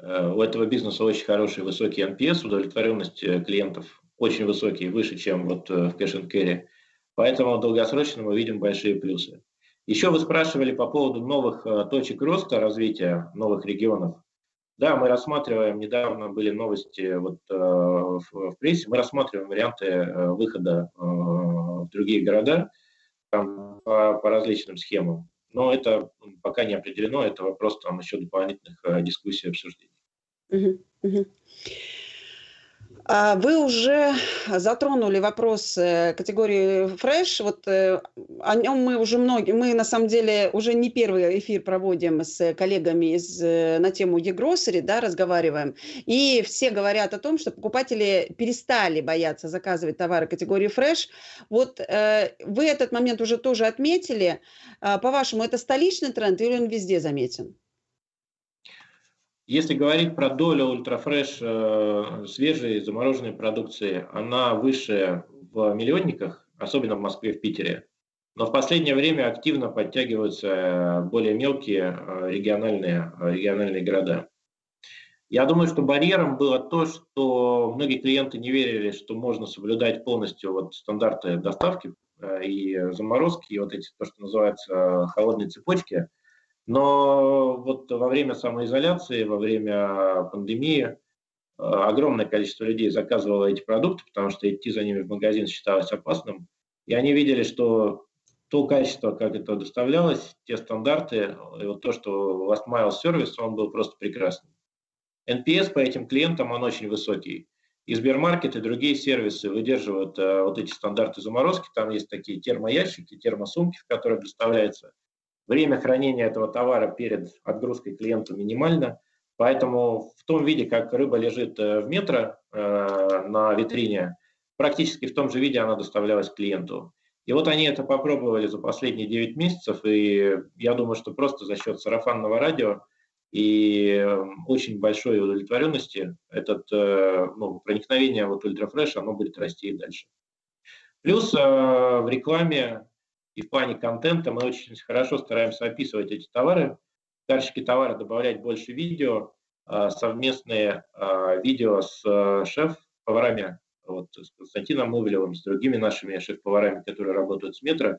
у этого бизнеса очень хороший высокий NPS, удовлетворенность э, клиентов очень высокий, выше, чем вот э, в Cash and Carry. Поэтому долгосрочно мы видим большие плюсы. Еще вы спрашивали по поводу новых точек роста, развития новых регионов. Да, мы рассматриваем, недавно были новости вот, э, в, в прессе, мы рассматриваем варианты э, выхода э, в другие города там, по, по различным схемам. Но это пока не определено, это вопрос там еще дополнительных э, дискуссий и обсуждений. Uh-huh, uh-huh. А вы уже затронули вопрос категории Fresh. Вот э, о нем мы уже многие, мы на самом деле уже не первый эфир проводим с коллегами из, э, на тему e-grocery, да, разговариваем. И все говорят о том, что покупатели перестали бояться заказывать товары категории Fresh. Вот э, вы этот момент уже тоже отметили. А, по-вашему, это столичный тренд или он везде заметен? Если говорить про долю ультрафреш э, свежей замороженной продукции, она выше в миллионниках, особенно в Москве, в Питере. Но в последнее время активно подтягиваются э, более мелкие э, региональные, э, региональные города. Я думаю, что барьером было то, что многие клиенты не верили, что можно соблюдать полностью вот стандарты доставки и заморозки, и вот эти, то, что называется, холодные цепочки – но вот во время самоизоляции, во время пандемии э, огромное количество людей заказывало эти продукты, потому что идти за ними в магазин считалось опасным. И они видели, что то качество, как это доставлялось, те стандарты, и вот то, что Last Mile сервис, он был просто прекрасный. NPS по этим клиентам, он очень высокий. И Сбермаркет и другие сервисы выдерживают э, вот эти стандарты заморозки. Там есть такие термоящики, термосумки, в которых доставляется Время хранения этого товара перед отгрузкой клиенту минимально, поэтому в том виде, как рыба лежит э, в метро э, на витрине, практически в том же виде она доставлялась клиенту. И вот они это попробовали за последние 9 месяцев, и я думаю, что просто за счет сарафанного радио и э, очень большой удовлетворенности этот ну, проникновение вот ультрафреш, оно будет расти и дальше. Плюс в рекламе и в плане контента мы очень хорошо стараемся описывать эти товары. В карточке товара добавлять больше видео, а, совместные а, видео с а, шеф-поварами, вот, с Константином Мувелевым, с другими нашими шеф-поварами, которые работают с метро,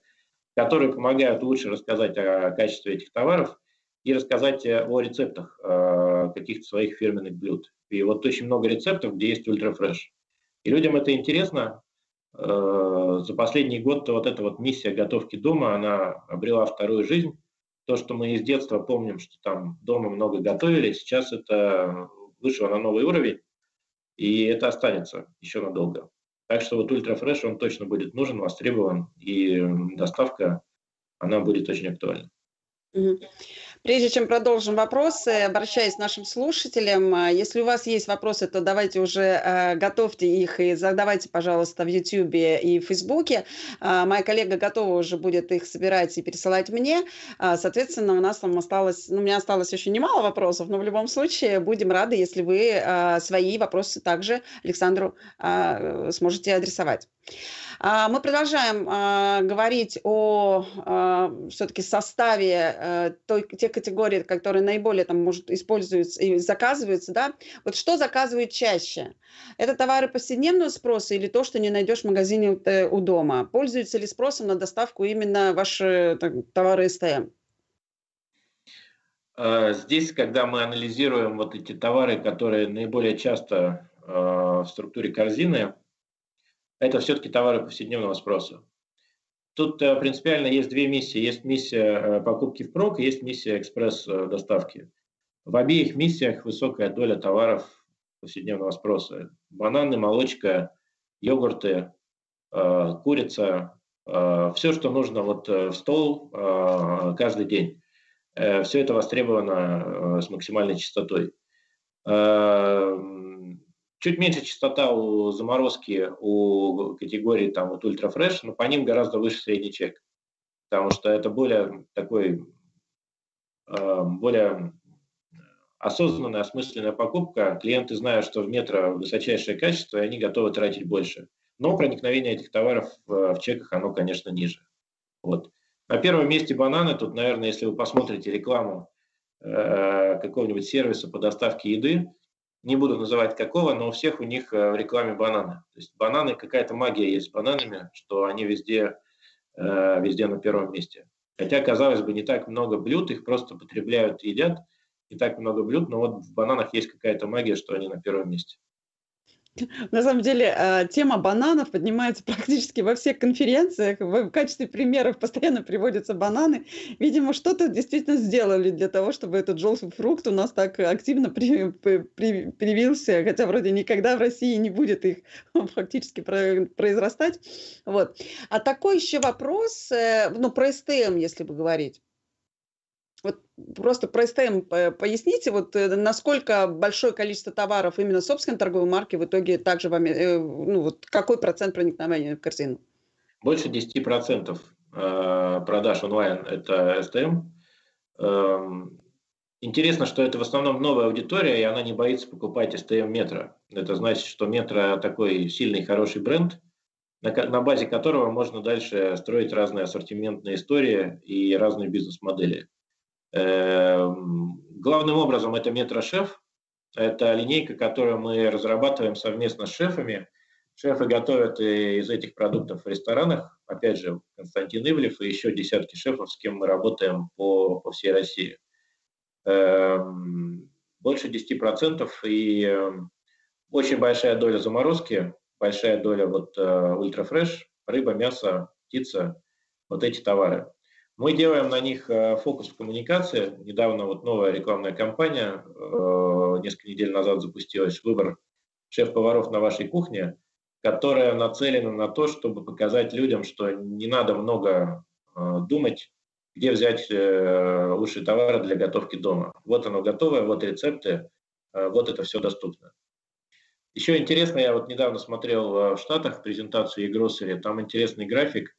которые помогают лучше рассказать о качестве этих товаров и рассказать о рецептах каких-то своих фирменных блюд. И вот очень много рецептов, где есть ультрафреш. И людям это интересно, Э, за последний год вот эта вот миссия готовки дома, она обрела вторую жизнь. То, что мы из детства помним, что там дома много готовили, сейчас это вышло на новый уровень, и это останется еще надолго. Так что вот ультрафреш, он точно будет нужен, востребован, и доставка, она будет очень актуальна. Прежде чем продолжим вопросы, обращаясь к нашим слушателям, а, если у вас есть вопросы, то давайте уже э, готовьте их и задавайте, пожалуйста, в YouTube и в Facebook. Э, моя коллега готова уже будет их собирать и пересылать мне. Э, соответственно, у нас там осталось, ну, у меня осталось еще немало вопросов, но в любом случае будем рады, если вы э, свои вопросы также Александру э, сможете адресовать. А, мы продолжаем а, говорить о а, все-таки составе э, той, тех категорий, которые наиболее там, может, используются и заказываются. Да? Вот что заказывают чаще? Это товары повседневного спроса или то, что не найдешь в магазине э, у дома? Пользуются ли спросом на доставку именно ваши так, товары СТМ? Здесь, когда мы анализируем вот эти товары, которые наиболее часто в структуре корзины, это все-таки товары повседневного спроса. Тут э, принципиально есть две миссии. Есть миссия э, покупки в прок, есть миссия экспресс-доставки. В обеих миссиях высокая доля товаров повседневного спроса. Бананы, молочка, йогурты, э, курица, все, что нужно вот в стол каждый день. Все это востребовано с максимальной частотой. Чуть меньше частота у заморозки у категории там вот ультрафреш, но по ним гораздо выше средний чек, потому что это более такой, э, более осознанная, осмысленная покупка. Клиенты знают, что в метро высочайшее качество, и они готовы тратить больше. Но проникновение этих товаров в, в чеках, оно, конечно, ниже. Вот. На первом месте бананы. Тут, наверное, если вы посмотрите рекламу э, какого-нибудь сервиса по доставке еды, не буду называть какого, но у всех у них э, в рекламе бананы. То есть бананы, какая-то магия есть с бананами, что они везде, э, везде на первом месте. Хотя, казалось бы, не так много блюд, их просто потребляют, едят. не так много блюд, но вот в бананах есть какая-то магия, что они на первом месте. На самом деле, а, тема бананов поднимается практически во всех конференциях. В качестве примеров постоянно приводятся бананы. Видимо, что-то действительно сделали для того, чтобы этот желтый фрукт у нас так активно при, при, привился, хотя вроде никогда в России не будет их фактически произрастать. Вот. А такой еще вопрос, э, ну, про СТМ, если бы говорить. Вот просто про СТМ поясните, вот э, насколько большое количество товаров именно собственной торговой марки в итоге также вам, э, ну вот какой процент проникновения в корзину? Больше 10% э, продаж онлайн – это СТМ. Эм, интересно, что это в основном новая аудитория, и она не боится покупать СТМ метро. Это значит, что метро такой сильный, хороший бренд, на базе которого можно дальше строить разные ассортиментные истории и разные бизнес-модели. Эм, главным образом это метрошеф. Это линейка, которую мы разрабатываем совместно с шефами. Шефы готовят из этих продуктов в ресторанах. Опять же, Константин Ивлев и еще десятки шефов, с кем мы работаем по, по всей России. Эм, больше 10% и эм, очень большая доля заморозки, большая доля вот э, ультрафреш, рыба, мясо, птица, вот эти товары. Мы делаем на них э, фокус в коммуникации. Недавно вот новая рекламная кампания, э, несколько недель назад запустилась, выбор шеф-поваров на вашей кухне, которая нацелена на то, чтобы показать людям, что не надо много э, думать, где взять лучшие товары для готовки дома. Вот оно готовое, вот рецепты, вот это все доступно. Еще интересно, я вот недавно смотрел в Штатах презентацию e там интересный график –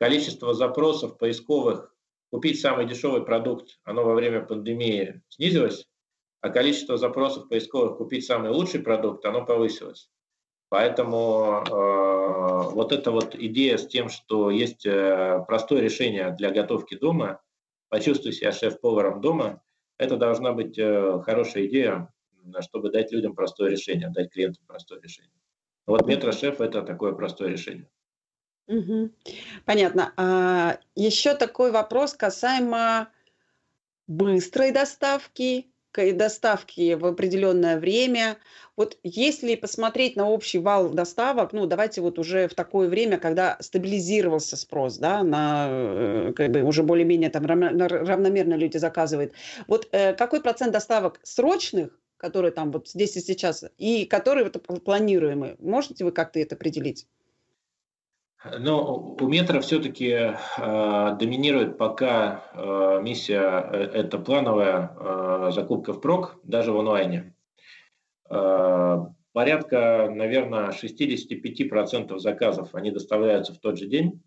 количество запросов поисковых купить самый дешевый продукт, оно во время пандемии снизилось, а количество запросов поисковых купить самый лучший продукт, оно повысилось. Поэтому э, вот эта вот идея с тем, что есть э, простое решение для готовки дома, почувствуй себя шеф-поваром дома, это должна быть э, хорошая идея, чтобы дать людям простое решение, дать клиентам простое решение. Вот метрошеф – это такое простое решение. Мгм. Понятно. А, еще такой вопрос касаемо быстрой доставки, доставки в определенное время. Вот если посмотреть на общий вал доставок, ну, давайте вот уже в такое время, когда стабилизировался спрос, да, на, э, как бы уже более-менее там равномерно люди заказывают. Вот э, какой процент доставок срочных, которые там вот здесь и сейчас, и которые вот планируемые? Можете вы как-то это определить? Но у метра все-таки э, доминирует пока э, миссия э, это плановая э, закупка прок, даже в онлайне. Э, порядка, наверное, 65% заказов они доставляются в тот же день,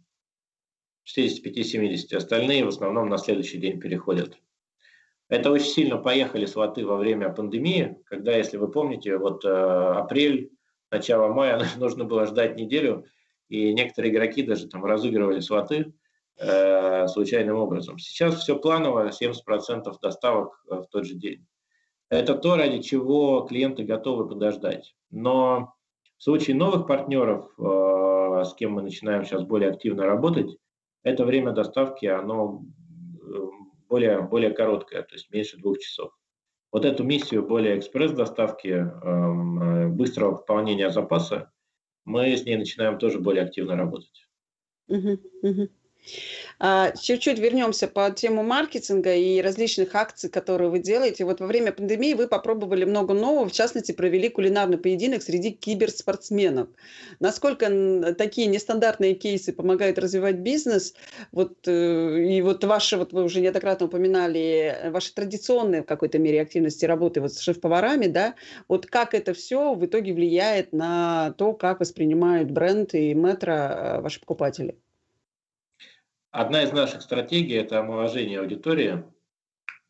65-70, остальные в основном на следующий день переходят. Это очень сильно поехали сваты во время пандемии, когда, если вы помните, вот э, апрель, начало мая нужно было ждать неделю, и некоторые игроки даже там разыгрывали слоты э, случайным образом. Сейчас все планово, 70% доставок э, в тот же день. Это то, ради чего клиенты готовы подождать. Но в случае новых партнеров, э, с кем мы начинаем сейчас более активно работать, это время доставки, оно э, более, более короткое, то есть меньше двух часов. Вот эту миссию более экспресс-доставки, эм, э, быстрого пополнения запаса, мы с ней начинаем тоже более активно работать. Угу, угу. А, чуть-чуть вернемся по тему маркетинга и различных акций, которые вы делаете. Вот во время пандемии вы попробовали много нового, в частности, провели кулинарный поединок среди киберспортсменов. Насколько такие нестандартные кейсы помогают развивать бизнес? Вот, э, и вот ваши, вот вы уже неоднократно упоминали, ваши традиционные в какой-то мере активности работы вот с шеф-поварами, да? Вот как это все в итоге влияет на то, как воспринимают бренд и метро э, ваши покупатели? Одна из наших стратегий – это омоложение аудитории,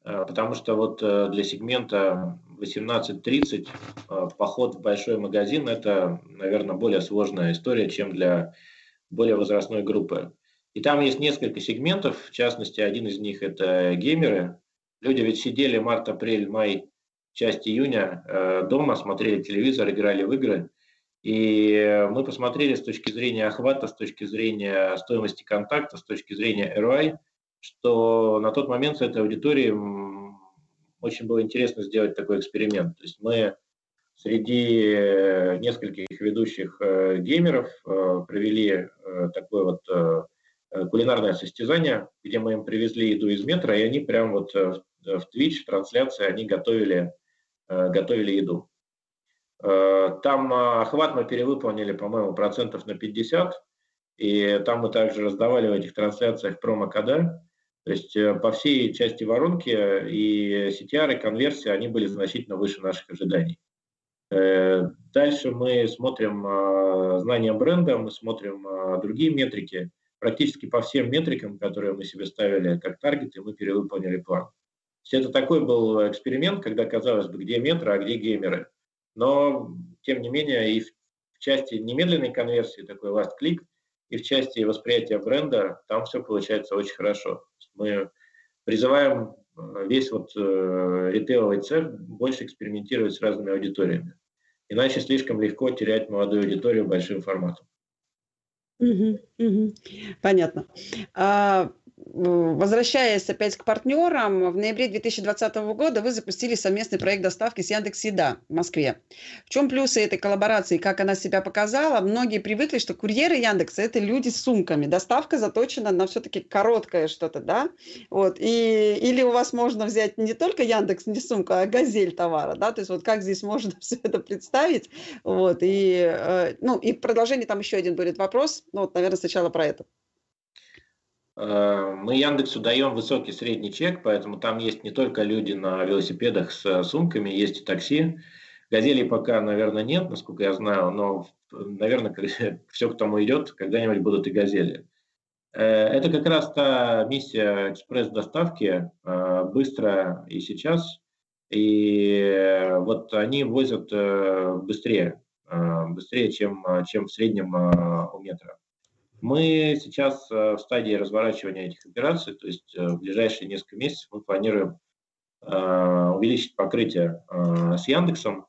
э, потому что вот э, для сегмента 18-30 э, поход в большой магазин – это, наверное, более сложная история, чем для более возрастной группы. И там есть несколько сегментов, в частности, один из них – это геймеры. Люди ведь сидели март, апрель, май, часть июня дома, смотрели телевизор, играли в игры – и мы посмотрели с точки зрения охвата, с точки зрения стоимости контакта, с точки зрения ROI, что на тот момент с этой аудиторией очень было интересно сделать такой эксперимент. То есть мы среди нескольких ведущих геймеров провели такое вот кулинарное состязание, где мы им привезли еду из метра, и они прям вот в Twitch трансляции они готовили, готовили еду. Там охват мы перевыполнили, по-моему, процентов на 50, и там мы также раздавали в этих трансляциях промокода. То есть э, по всей части воронки и CTR, и конверсия, они были значительно выше наших ожиданий. Э, дальше мы смотрим э, знания бренда, мы смотрим другие метрики. Практически по всем метрикам, которые мы себе ставили как таргеты, мы перевыполнили план. То есть это такой был эксперимент, когда казалось бы, где метры, а где геймеры. Но, тем не менее, и в части немедленной конверсии, такой last click, и в части восприятия бренда там все получается очень хорошо. Мы призываем э, весь вот э, ритейловый цех больше экспериментировать с разными аудиториями. Иначе слишком легко терять молодую аудиторию большим форматом. Угу, угу. Понятно. А, Возвращаясь опять к партнерам, в ноябре 2020 года вы запустили совместный проект доставки с Яндекс Еда в Москве. В чем плюсы этой коллаборации, как она себя показала? Многие привыкли, что курьеры Яндекса – это люди с сумками. Доставка заточена на все-таки короткое что-то, да? Вот. И, или у вас можно взять не только Яндекс, не сумку, а газель товара, да? То есть вот как здесь можно все это представить? Вот. И, э, ну, и в продолжении там еще один будет вопрос. Ну, вот, наверное, сначала про это. Э, мы Яндексу даем высокий средний чек, поэтому там есть не только люди на велосипедах с сумками, есть и такси. Газелей пока, наверное, нет, насколько я знаю, но, наверное, все к тому идет, когда-нибудь будут и газели. Э, это как раз та миссия экспресс-доставки, э, быстро и сейчас. И вот они возят быстрее, быстрее, чем, чем в среднем у метро. Мы сейчас э, в стадии разворачивания этих операций, то есть э, в ближайшие несколько месяцев мы планируем э, увеличить покрытие с Яндексом.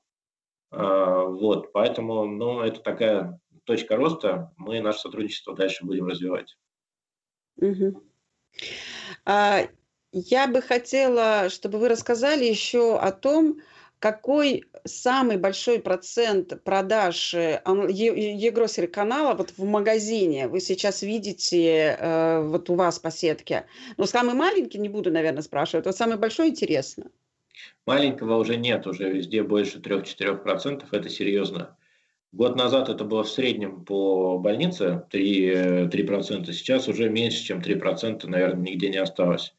Вот, поэтому, ну, это такая точка роста. Мы наше сотрудничество дальше будем развивать. Угу. А, я бы хотела, чтобы вы рассказали еще о том, какой самый большой процент продаж e-grocery канала вот в магазине вы сейчас видите э, вот у вас по сетке? Ну, самый маленький, не буду, наверное, спрашивать, вот самый большой интересно. Маленького уже нет, уже везде больше 3-4%, это серьезно. Год назад это было в среднем по больнице 3%, 3% сейчас уже меньше, чем 3%, наверное, нигде не осталось.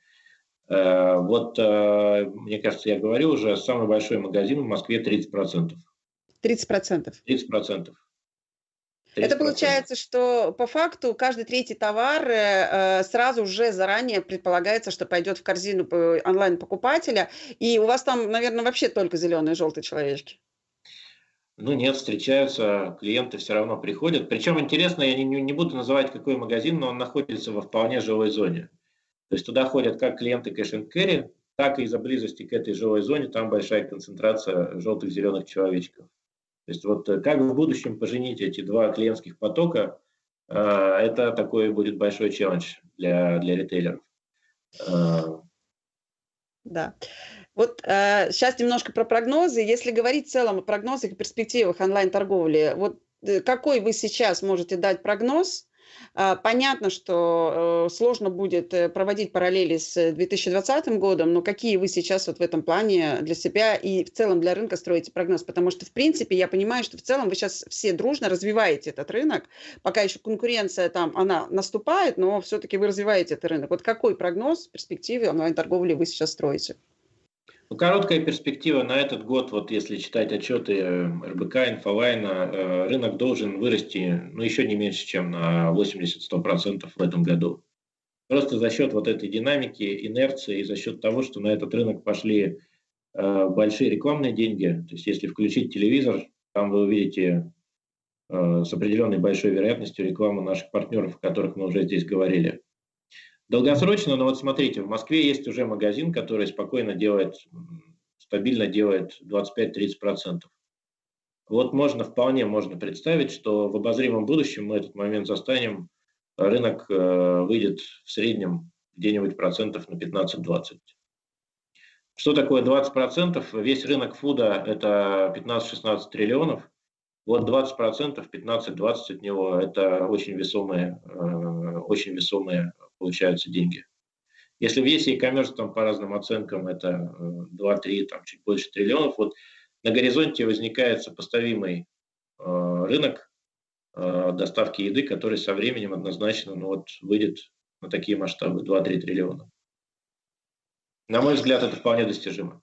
Э, вот, э, мне кажется, я говорил уже, самый большой магазин в Москве 30%. 30%? 30%. 30%. Это получается, что по факту каждый третий товар э, сразу уже заранее предполагается, что пойдет в корзину онлайн-покупателя, и у вас там, наверное, вообще только зеленые и желтые человечки. Ну нет, встречаются, клиенты все равно приходят. Причем интересно, я не, не буду называть какой магазин, но он находится во вполне жилой зоне. То есть туда ходят как клиенты кэш carry, так и из-за близости к этой жилой зоне там большая концентрация желтых зеленых человечков. То есть вот э, как в будущем поженить эти два клиентских потока, э, это такой будет большой челлендж для, для ритейлеров. Э, да. Вот э, сейчас немножко про прогнозы. Если говорить в целом о прогнозах и перспективах онлайн-торговли, вот какой вы сейчас можете дать прогноз понятно, что э, сложно будет э, проводить параллели с 2020 годом, но какие вы сейчас вот в этом плане для себя и в целом для рынка строите прогноз? Потому что, в принципе, я понимаю, что в целом вы сейчас все дружно развиваете этот рынок, пока еще конкуренция там, она наступает, но все-таки вы развиваете этот рынок. Вот какой прогноз в перспективе онлайн-торговли вы сейчас строите? Ну, короткая перспектива на этот год, вот если читать отчеты э, РБК, Инфолайна, э, рынок должен вырасти ну, еще не меньше, чем на 80-100% в этом году. Просто за счет вот этой динамики, инерции и за счет того, что на этот рынок пошли э, большие рекламные деньги. То есть если включить телевизор, там вы увидите с определенной большой вероятностью рекламу наших партнеров, о которых мы уже здесь говорили. Долгосрочно, но вот смотрите, в Москве есть уже магазин, который спокойно делает, стабильно делает 25-30%. Вот можно, вполне можно представить, что в обозримом будущем мы этот момент застанем, рынок э, выйдет в среднем где-нибудь процентов на 15-20. Что такое 20%? Весь рынок фуда – это 15-16 триллионов. Вот 20%, 15-20 от него – это очень весомые, э, очень весомые получаются деньги. Если весь e-commerce там по разным оценкам это 2-3, там чуть больше триллионов, вот на горизонте возникает сопоставимый рынок доставки еды, который со временем однозначно ну, вот, выйдет на такие масштабы 2-3 триллиона. На мой взгляд, это вполне достижимо.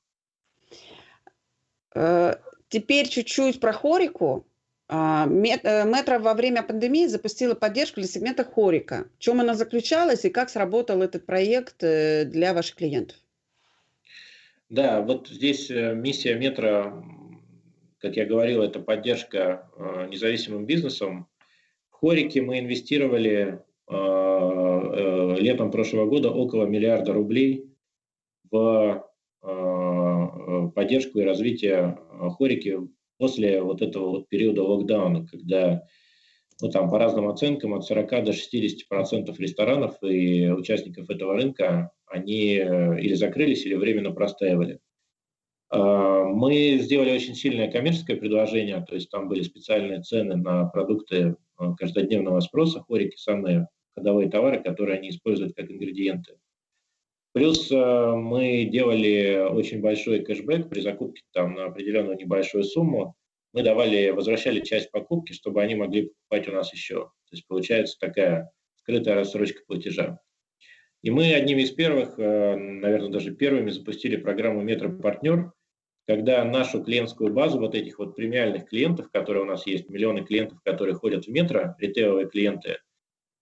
Э, теперь чуть-чуть про хорику. А, э, Метро во время пандемии запустила поддержку для сегмента хорика. В чем она заключалась и как сработал этот проект э, для ваших клиентов? Да, вот здесь миссия метро, как я говорил, это поддержка независимым бизнесом. В хорике мы инвестировали летом прошлого года около миллиарда рублей в э, поддержку и развитие э, хорики после вот этого вот периода локдауна, когда ну, там, по разным оценкам, от 40 до 60 процентов ресторанов и участников этого рынка, они э, или закрылись, или временно простаивали. Мы сделали очень сильное коммерческое предложение, то есть там были специальные цены на продукты каждодневного спроса, хорики, самые ходовые товары, которые они используют как ингредиенты. Плюс э, мы делали очень большой кэшбэк при закупке там на определенную небольшую сумму. Мы давали, возвращали часть покупки, чтобы они могли покупать у нас еще. То есть получается такая скрытая рассрочка платежа. И мы одними из первых, э, наверное, даже первыми запустили программу «Метро Партнер», когда нашу клиентскую базу вот этих вот премиальных клиентов, которые у нас есть, миллионы клиентов, которые ходят в метро, ритейловые клиенты,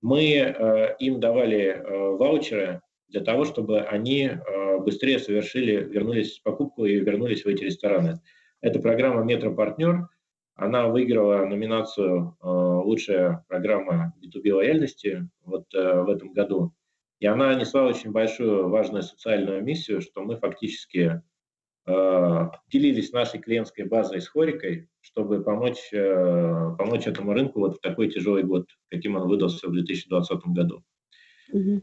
мы э, им давали ваучеры для того, чтобы они э, быстрее совершили, вернулись в покупку и вернулись в эти рестораны. Это программа «Метро Партнер». Она выиграла номинацию э, «Лучшая программа B2B лояльности» вот э, в этом году. И она несла очень большую важную социальную миссию, что мы фактически делились нашей клиентской базой с Хорикой, чтобы помочь, помочь этому рынку вот в такой тяжелый год, каким он выдался в 2020 году. Угу.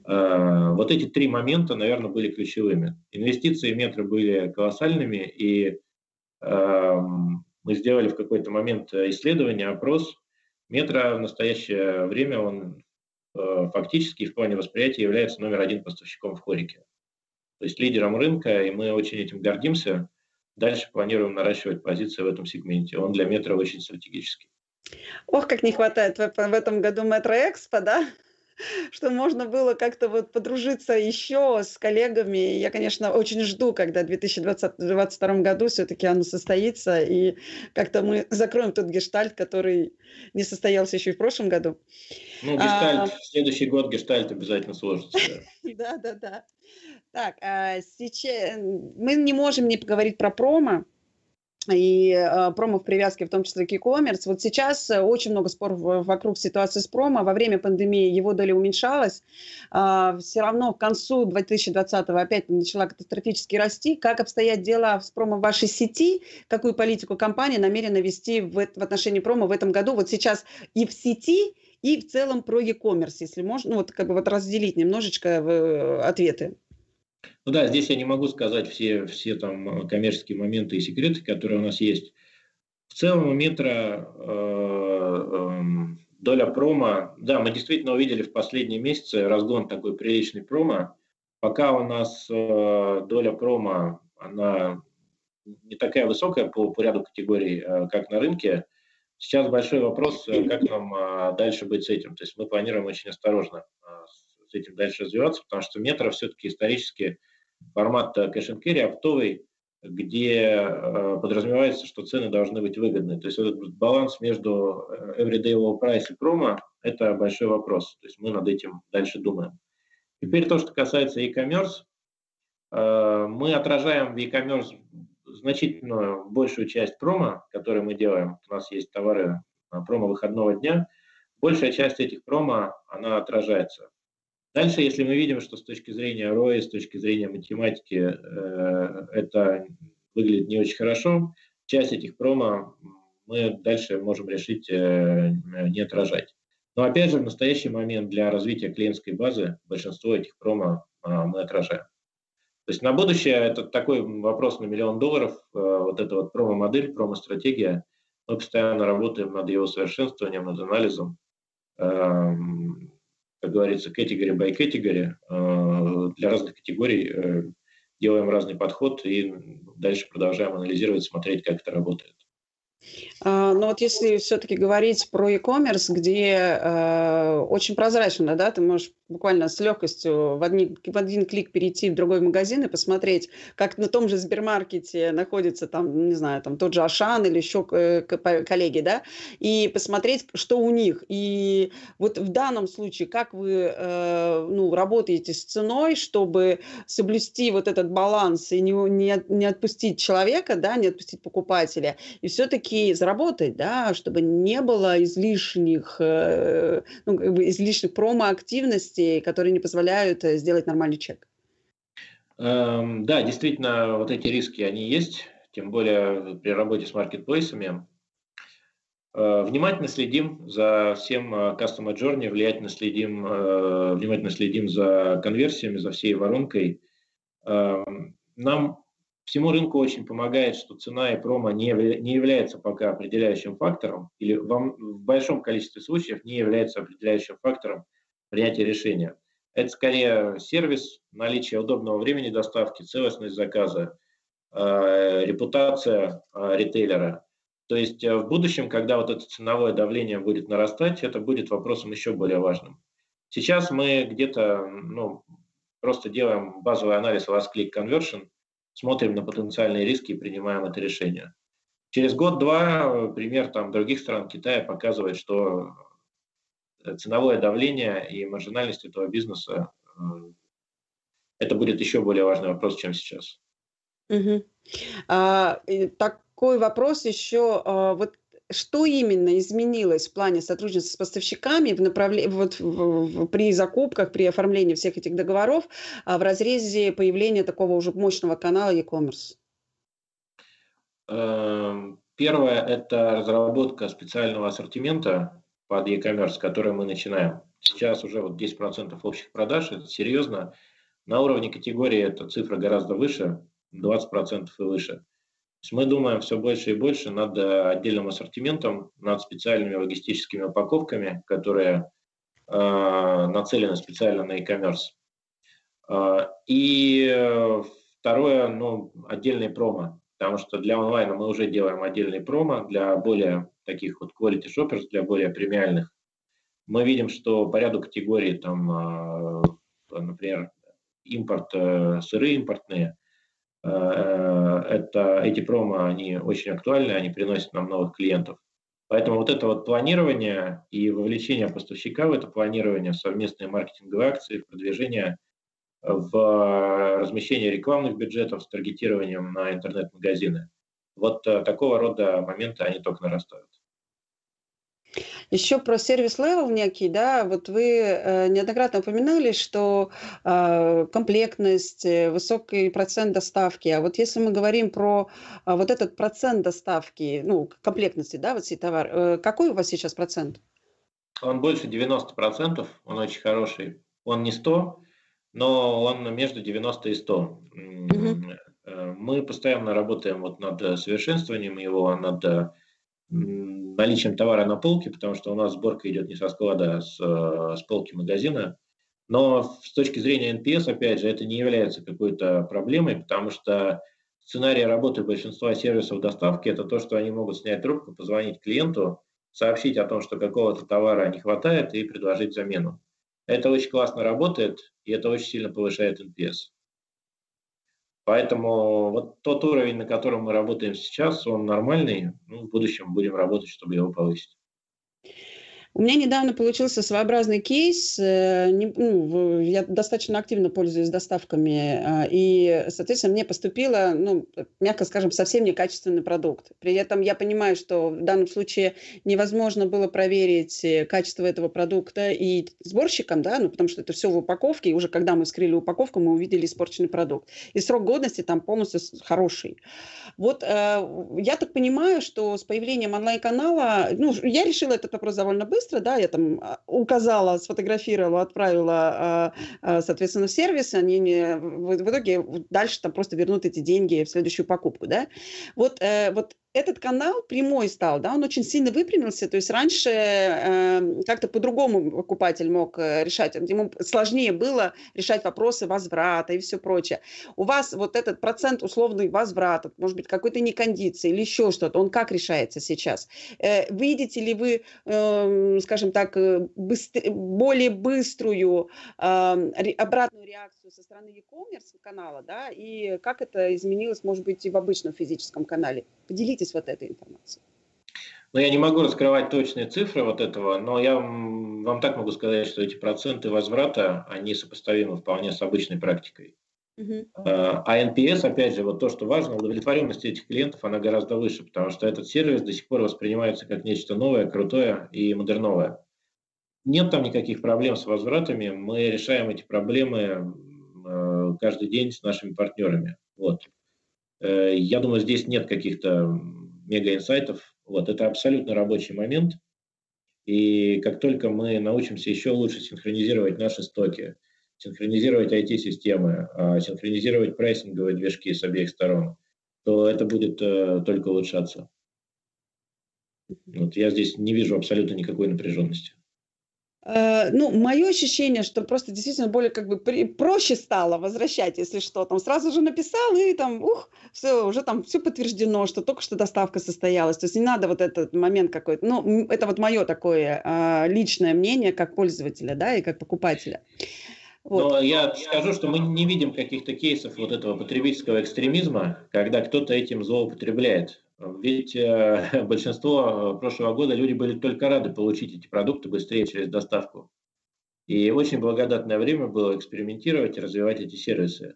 Вот эти три момента, наверное, были ключевыми. Инвестиции метро были колоссальными, и мы сделали в какой-то момент исследование, опрос. Метро в настоящее время, он э, фактически в плане восприятия является номер один поставщиком в хорике. То есть лидером рынка, и мы очень этим гордимся. Дальше планируем наращивать позиции в этом сегменте. Он для метро очень стратегический. Ох, как не хватает в этом году Метро Экспо, да? что можно было как-то вот подружиться еще с коллегами. Я, конечно, очень жду, когда в 2022 году все-таки оно состоится, и как-то мы закроем тот гештальт, который не состоялся еще и в прошлом году. Ну, гештальт, а, в следующий год гештальт обязательно сложится. Да, да, да. Так, сейчас мы не можем не поговорить про промо, и э, промо в привязке, в том числе к e-commerce. Вот сейчас э, очень много споров вокруг ситуации с промо. Во время пандемии его доля уменьшалась. Э, все равно к концу 2020 опять начала катастрофически расти. Как обстоят дела с промо в вашей сети? Какую политику компания намерена вести в, в отношении промо в этом году? Вот сейчас и в сети, и в целом про e-commerce, если можно, ну, вот как бы вот разделить немножечко э, ответы. Ну да, здесь я не могу сказать все, все там э, коммерческие моменты и секреты, которые у нас есть. В целом у метро э, э, доля промо, да, мы действительно увидели в последние месяцы разгон такой приличный промо. Пока у нас э, доля промо, она не такая высокая по, по ряду категорий, э, как на рынке. Сейчас большой вопрос, э, как нам э, дальше быть с этим. То есть мы планируем очень осторожно э, с этим дальше развиваться, потому что метро все-таки исторически формат carry оптовый, где э, подразумевается, что цены должны быть выгодны. То есть этот баланс между э, everyday low price и промо – это большой вопрос. То есть мы над этим дальше думаем. Теперь то, что касается e-commerce. Э, мы отражаем в e-commerce значительную большую часть промо, которую мы делаем. У нас есть товары промо выходного дня. Большая часть этих промо, она отражается. Дальше, если мы видим, что с точки зрения ROI, с точки зрения математики э, это выглядит не очень хорошо, часть этих промо мы дальше можем решить э, не отражать. Но опять же, в настоящий момент для развития клиентской базы большинство этих промо э, мы отражаем. То есть на будущее это такой вопрос на миллион долларов, вот эта вот промо-модель, промо-стратегия. Мы постоянно работаем над его совершенствованием, над анализом. Как говорится, category by category. Э, для разных категорий э, делаем разный подход и дальше продолжаем анализировать, смотреть, как это работает. А, но вот если все-таки говорить про e-commerce, где э, очень прозрачно, да, ты можешь буквально с легкостью в один, в один клик перейти в другой магазин и посмотреть, как на том же Сбермаркете находится там, не знаю, там тот же Ашан или еще э, коллеги, да, и посмотреть, что у них. И вот в данном случае, как вы э, ну, работаете с ценой, чтобы соблюсти вот этот баланс и не, не, не отпустить человека, да, не отпустить покупателя, и все-таки заработать, да, чтобы не было излишних, э, ну, как бы излишних промо-активностей, которые не позволяют э, сделать нормальный чек. Эм, да, действительно, вот эти риски, они есть, тем более при работе с маркетплейсами. Э, внимательно следим за всем Customer Journey, влиятельно следим, внимательно следим за конверсиями, за всей воронкой. Эм, нам Всему рынку очень помогает, что цена и промо не, не является пока определяющим фактором или в, в большом количестве случаев не является определяющим фактором принятия решения. Это скорее сервис, наличие удобного времени доставки, целостность заказа, э, репутация э, ритейлера. То есть э, в будущем, когда вот это ценовое давление будет нарастать, это будет вопросом еще более важным. Сейчас мы где-то ну, просто делаем базовый анализ last click conversion, смотрим на потенциальные риски и принимаем это решение. Через год-два пример там, других стран Китая показывает, что э, ценовое давление и маржинальность этого бизнеса э, это будет еще более важный вопрос, чем сейчас. Угу. А, такой вопрос еще. А, вот что именно изменилось в плане сотрудничества с поставщиками в направлении, вот, в, в, при закупках, при оформлении всех этих договоров а в разрезе появления такого уже мощного канала e-commerce? Эм, первое – это разработка специального ассортимента под e-commerce, который мы начинаем. Сейчас уже вот 10% общих продаж, это серьезно. На уровне категории эта цифра гораздо выше, 20% и выше есть мы думаем все больше и больше над э, отдельным ассортиментом, над специальными логистическими упаковками, которые э, нацелены специально на e-commerce. Э, и второе, ну, отдельный промо, потому что для онлайна мы уже делаем отдельный промо для более таких вот quality shoppers, для более премиальных. Мы видим, что по ряду категорий, там, э, например, импорт, э, сыры импортные – это, эти промо, они очень актуальны, они приносят нам новых клиентов. Поэтому вот это вот планирование и вовлечение поставщика в это планирование, совместные маркетинговые акции, продвижение в размещение рекламных бюджетов с таргетированием на интернет-магазины. Вот э, такого рода моменты, они только нарастают. Еще про service level некий, да, вот вы э, неоднократно упоминали, что э, комплектность, э, высокий процент доставки. А вот если мы говорим про э, вот этот процент доставки, ну, комплектности, да, вот сей товар, э, какой у вас сейчас процент? Он больше 90%, он очень хороший. Он не 100, но он между 90 и 100. Угу. Мы постоянно работаем вот над совершенствованием его, над наличием товара на полке, потому что у нас сборка идет не со склада, а с, э, с полки магазина. Но с точки зрения NPS, опять же, это не является какой-то проблемой, потому что сценарий работы большинства сервисов доставки – это то, что они могут снять трубку, позвонить клиенту, сообщить о том, что какого-то товара не хватает и предложить замену. Это очень классно работает, и это очень сильно повышает NPS. Поэтому вот тот уровень, на котором мы работаем сейчас, он нормальный. Ну, в будущем будем работать, чтобы его повысить. У меня недавно получился своеобразный кейс. Э, ну, я достаточно активно пользуюсь доставками, а, и, соответственно, мне поступило, ну, мягко скажем, совсем некачественный продукт. При этом я понимаю, что в данном случае невозможно было проверить э, качество этого продукта и сборщикам, да, ну, потому что это все в упаковке, и уже когда мы вскрыли упаковку, мы увидели испорченный продукт. И срок годности там полностью хороший. Вот э, я так понимаю, что с появлением онлайн-канала, ну, я решила этот вопрос довольно быстро, быстро, да, я там а, указала, сфотографировала, отправила, а, соответственно, в сервис, они мне в итоге дальше там просто вернут эти деньги в следующую покупку, да. Вот, э, вот этот канал прямой стал, да, он очень сильно выпрямился, то есть раньше э, как-то по-другому покупатель мог э, решать, ему сложнее было решать вопросы возврата и все прочее. У вас вот этот процент условный возврата, может быть, какой-то некондиции или еще что-то, он как решается сейчас? Э, видите ли вы, э, скажем так, э, быстр, более быструю э, обратную реакцию со стороны e-commerce канала, да, и как это изменилось, может быть, и в обычном физическом канале? Поделитесь вот этой информацией. Ну, я не могу раскрывать точные цифры вот этого, но я вам так могу сказать, что эти проценты возврата, они сопоставимы вполне с обычной практикой. Uh-huh. А NPS, опять же, вот то, что важно, удовлетворенность этих клиентов, она гораздо выше, потому что этот сервис до сих пор воспринимается как нечто новое, крутое и модерновое. Нет там никаких проблем с возвратами, мы решаем эти проблемы каждый день с нашими партнерами. Вот. Э, я думаю, здесь нет каких-то мега-инсайтов. Вот, это абсолютно рабочий момент. И как только мы научимся еще лучше синхронизировать наши стоки, синхронизировать IT-системы, а, синхронизировать прайсинговые движки с обеих сторон, то это будет э, только улучшаться. Вот я здесь не вижу абсолютно никакой напряженности. Э, ну, мое ощущение, что просто действительно более как бы при, проще стало возвращать, если что, там сразу же написал и там, ух, все, уже там все подтверждено, что только что доставка состоялась. То есть не надо вот этот момент какой-то, ну, это вот мое такое а, личное мнение как пользователя, да, и как покупателя. Вот. Но я скажу, что мы не видим каких-то кейсов вот этого потребительского экстремизма, когда кто-то этим злоупотребляет. Ведь э, большинство э, прошлого года люди были только рады получить эти продукты быстрее через доставку. И очень благодатное время было экспериментировать и развивать эти сервисы.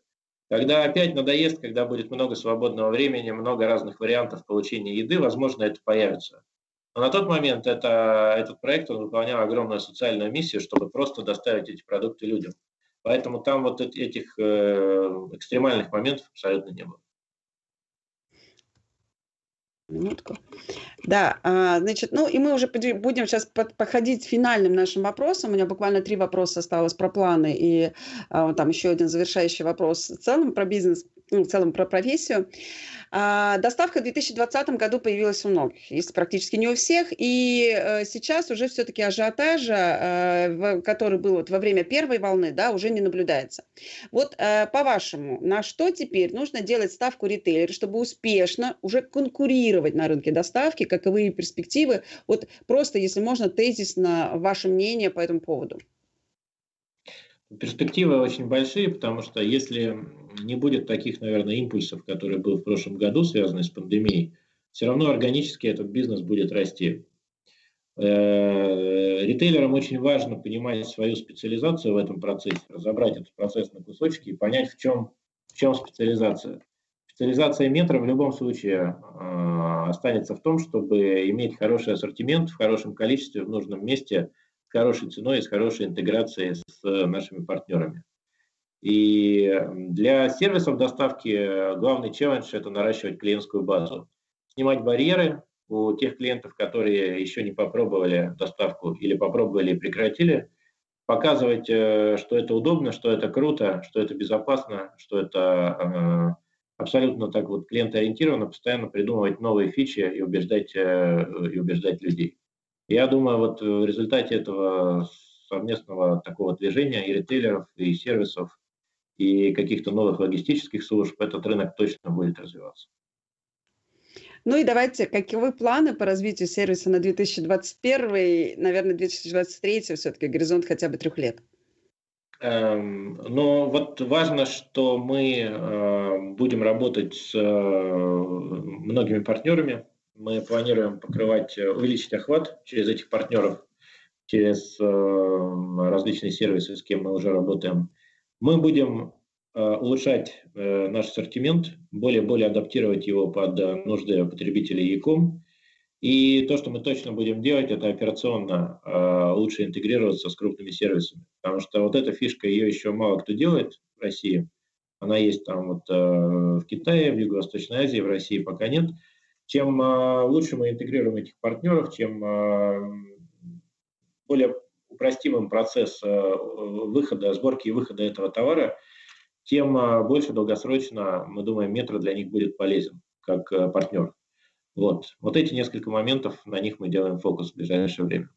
Когда опять надоест, когда будет много свободного времени, много разных вариантов получения еды, возможно, это появится. Но на тот момент это, этот проект он выполнял огромную социальную миссию, чтобы просто доставить эти продукты людям. Поэтому там вот этих э, экстремальных моментов абсолютно не было. Минутку. Да, а, значит, ну и мы уже будем сейчас подходить финальным нашим вопросом. У меня буквально три вопроса осталось про планы и а, там еще один завершающий вопрос в целом про бизнес, ну, в целом про профессию. А, доставка в 2020 году появилась у многих, если практически не у всех. И э, сейчас уже все-таки ажиотажа, э, который был вот во время первой волны, да, уже не наблюдается. Вот э, по-вашему, на что теперь нужно делать ставку ритейлера, чтобы успешно уже конкурировать на рынке доставки, каковы перспективы? Вот просто, если можно, тезисно ваше мнение по этому поводу. Перспективы очень большие, потому что если не будет таких, наверное, импульсов, которые были в прошлом году, связанные с пандемией, все равно органически этот бизнес будет расти. Э, ритейлерам очень важно понимать свою специализацию в этом процессе, разобрать этот процесс на кусочки и понять, в чем, в чем специализация. Специализация метра в любом случае э, останется в том, чтобы иметь хороший ассортимент в хорошем количестве, в нужном месте – с хорошей ценой и с хорошей интеграцией с нашими партнерами. И для сервисов доставки главный челлендж – это наращивать клиентскую базу. Снимать барьеры у тех клиентов, которые еще не попробовали доставку или попробовали и прекратили, показывать, э, что это удобно, что это круто, что это безопасно, что это э, абсолютно так вот клиентоориентированно, постоянно придумывать новые фичи и убеждать, э, и убеждать людей. Я думаю, вот в результате этого совместного такого движения и ритейлеров, и сервисов, и каких-то новых логистических служб этот рынок точно будет развиваться. Ну и давайте, каковы планы по развитию сервиса на 2021, наверное, 2023, все-таки горизонт хотя бы трех лет? Эм, но вот важно, что мы э, будем работать с э, многими партнерами, мы планируем покрывать, э, увеличить охват через этих партнеров, через э, различные сервисы, с кем мы уже работаем. Мы будем э, улучшать наш ассортимент, более-более адаптировать его под нужды потребителей e-com. И то, что мы точно будем делать, это операционно лучше интегрироваться с крупными сервисами. Потому что вот эта фишка, ее еще мало кто делает в России. Она есть там вот в Китае, в Юго-Восточной Азии, в России пока нет – чем лучше мы интегрируем этих партнеров, чем а, более упростимым процесс выхода, сборки и выхода этого товара, тем больше долгосрочно, мы думаем, метро для них будет полезен как партнер. Вот. вот эти несколько моментов, на них мы делаем фокус в ближайшее время.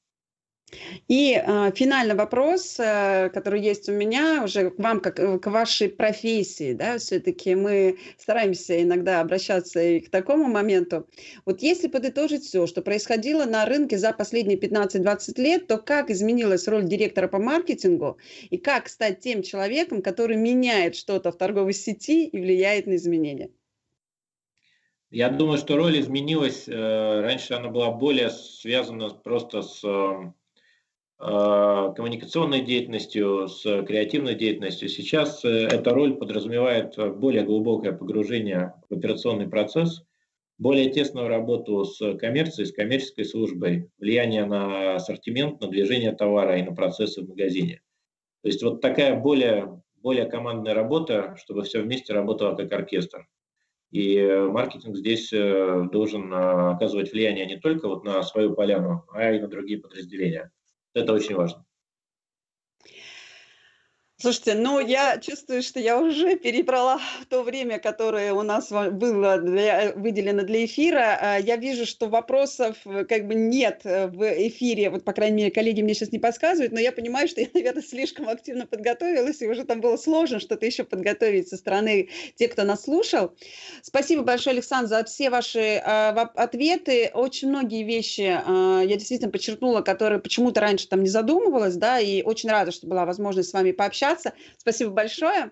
И э, финальный вопрос, э, который есть у меня уже к вам, как э, к вашей профессии, да, все-таки мы стараемся иногда обращаться и к такому моменту. Вот если подытожить все, что происходило на рынке за последние 15-20 лет, то как изменилась роль директора по маркетингу и как стать тем человеком, который меняет что-то в торговой сети и влияет на изменения? Я думаю, что роль изменилась. Э, раньше она была более связана просто с э, э, коммуникационной деятельностью, с креативной деятельностью. Сейчас эта роль подразумевает более глубокое погружение в операционный процесс, более тесную работу с коммерцией, с коммерческой службой, влияние на ассортимент, на движение товара и на процессы в магазине. То есть вот такая более, более командная работа, чтобы все вместе работало как оркестр. И э, маркетинг здесь э, должен э, оказывать влияние не только вот на свою поляну, а и на другие подразделения. Это очень важно. Слушайте, ну я чувствую, что я уже перебрала то время, которое у нас было для, выделено для эфира. А, я вижу, что вопросов э, как бы нет э, в эфире, вот, по крайней мере, коллеги мне сейчас не подсказывают, но я понимаю, что я, наверное, слишком активно подготовилась, и уже там было сложно что-то еще подготовить со стороны тех, кто нас слушал. Спасибо большое, Александр, за все ваши а, ответы. Очень многие вещи а, я действительно подчеркнула, которые почему-то раньше там не задумывалась, да, и очень рада, что была возможность с вами пообщаться общаться. Спасибо большое.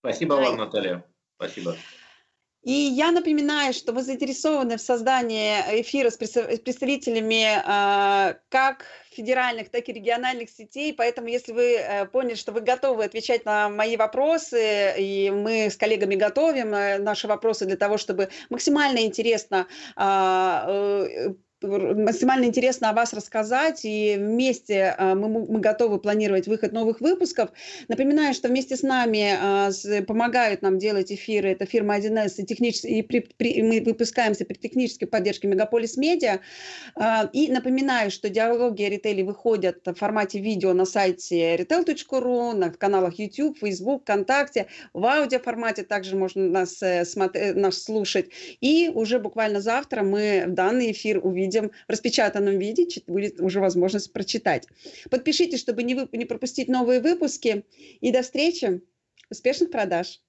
Спасибо вам, Наталья. Спасибо. И я напоминаю, что вы заинтересованы в создании эфира с представителями э, как федеральных, так и региональных сетей. Поэтому, если вы э, поняли, что вы готовы отвечать на мои вопросы, и мы с коллегами готовим э, наши вопросы для того, чтобы максимально интересно а, максимально интересно о вас рассказать, и вместе а, мы, мы готовы планировать выход новых выпусков. Напоминаю, что вместе с нами а, помогают нам делать эфиры, это фирма 1С, и, технически, и при, при, мы выпускаемся при технической поддержке Мегаполис Медиа. А, и напоминаю, что диалоги о ритейле выходят в формате видео на сайте retail.ru, на каналах YouTube, Facebook, ВКонтакте, в аудиоформате также можно нас, э, нас слушать. И уже буквально завтра мы данный эфир увидим людям в распечатанном виде будет уже возможность прочитать. Подпишитесь, чтобы не, не пропустить новые выпуски. И до встречи. Успешных продаж!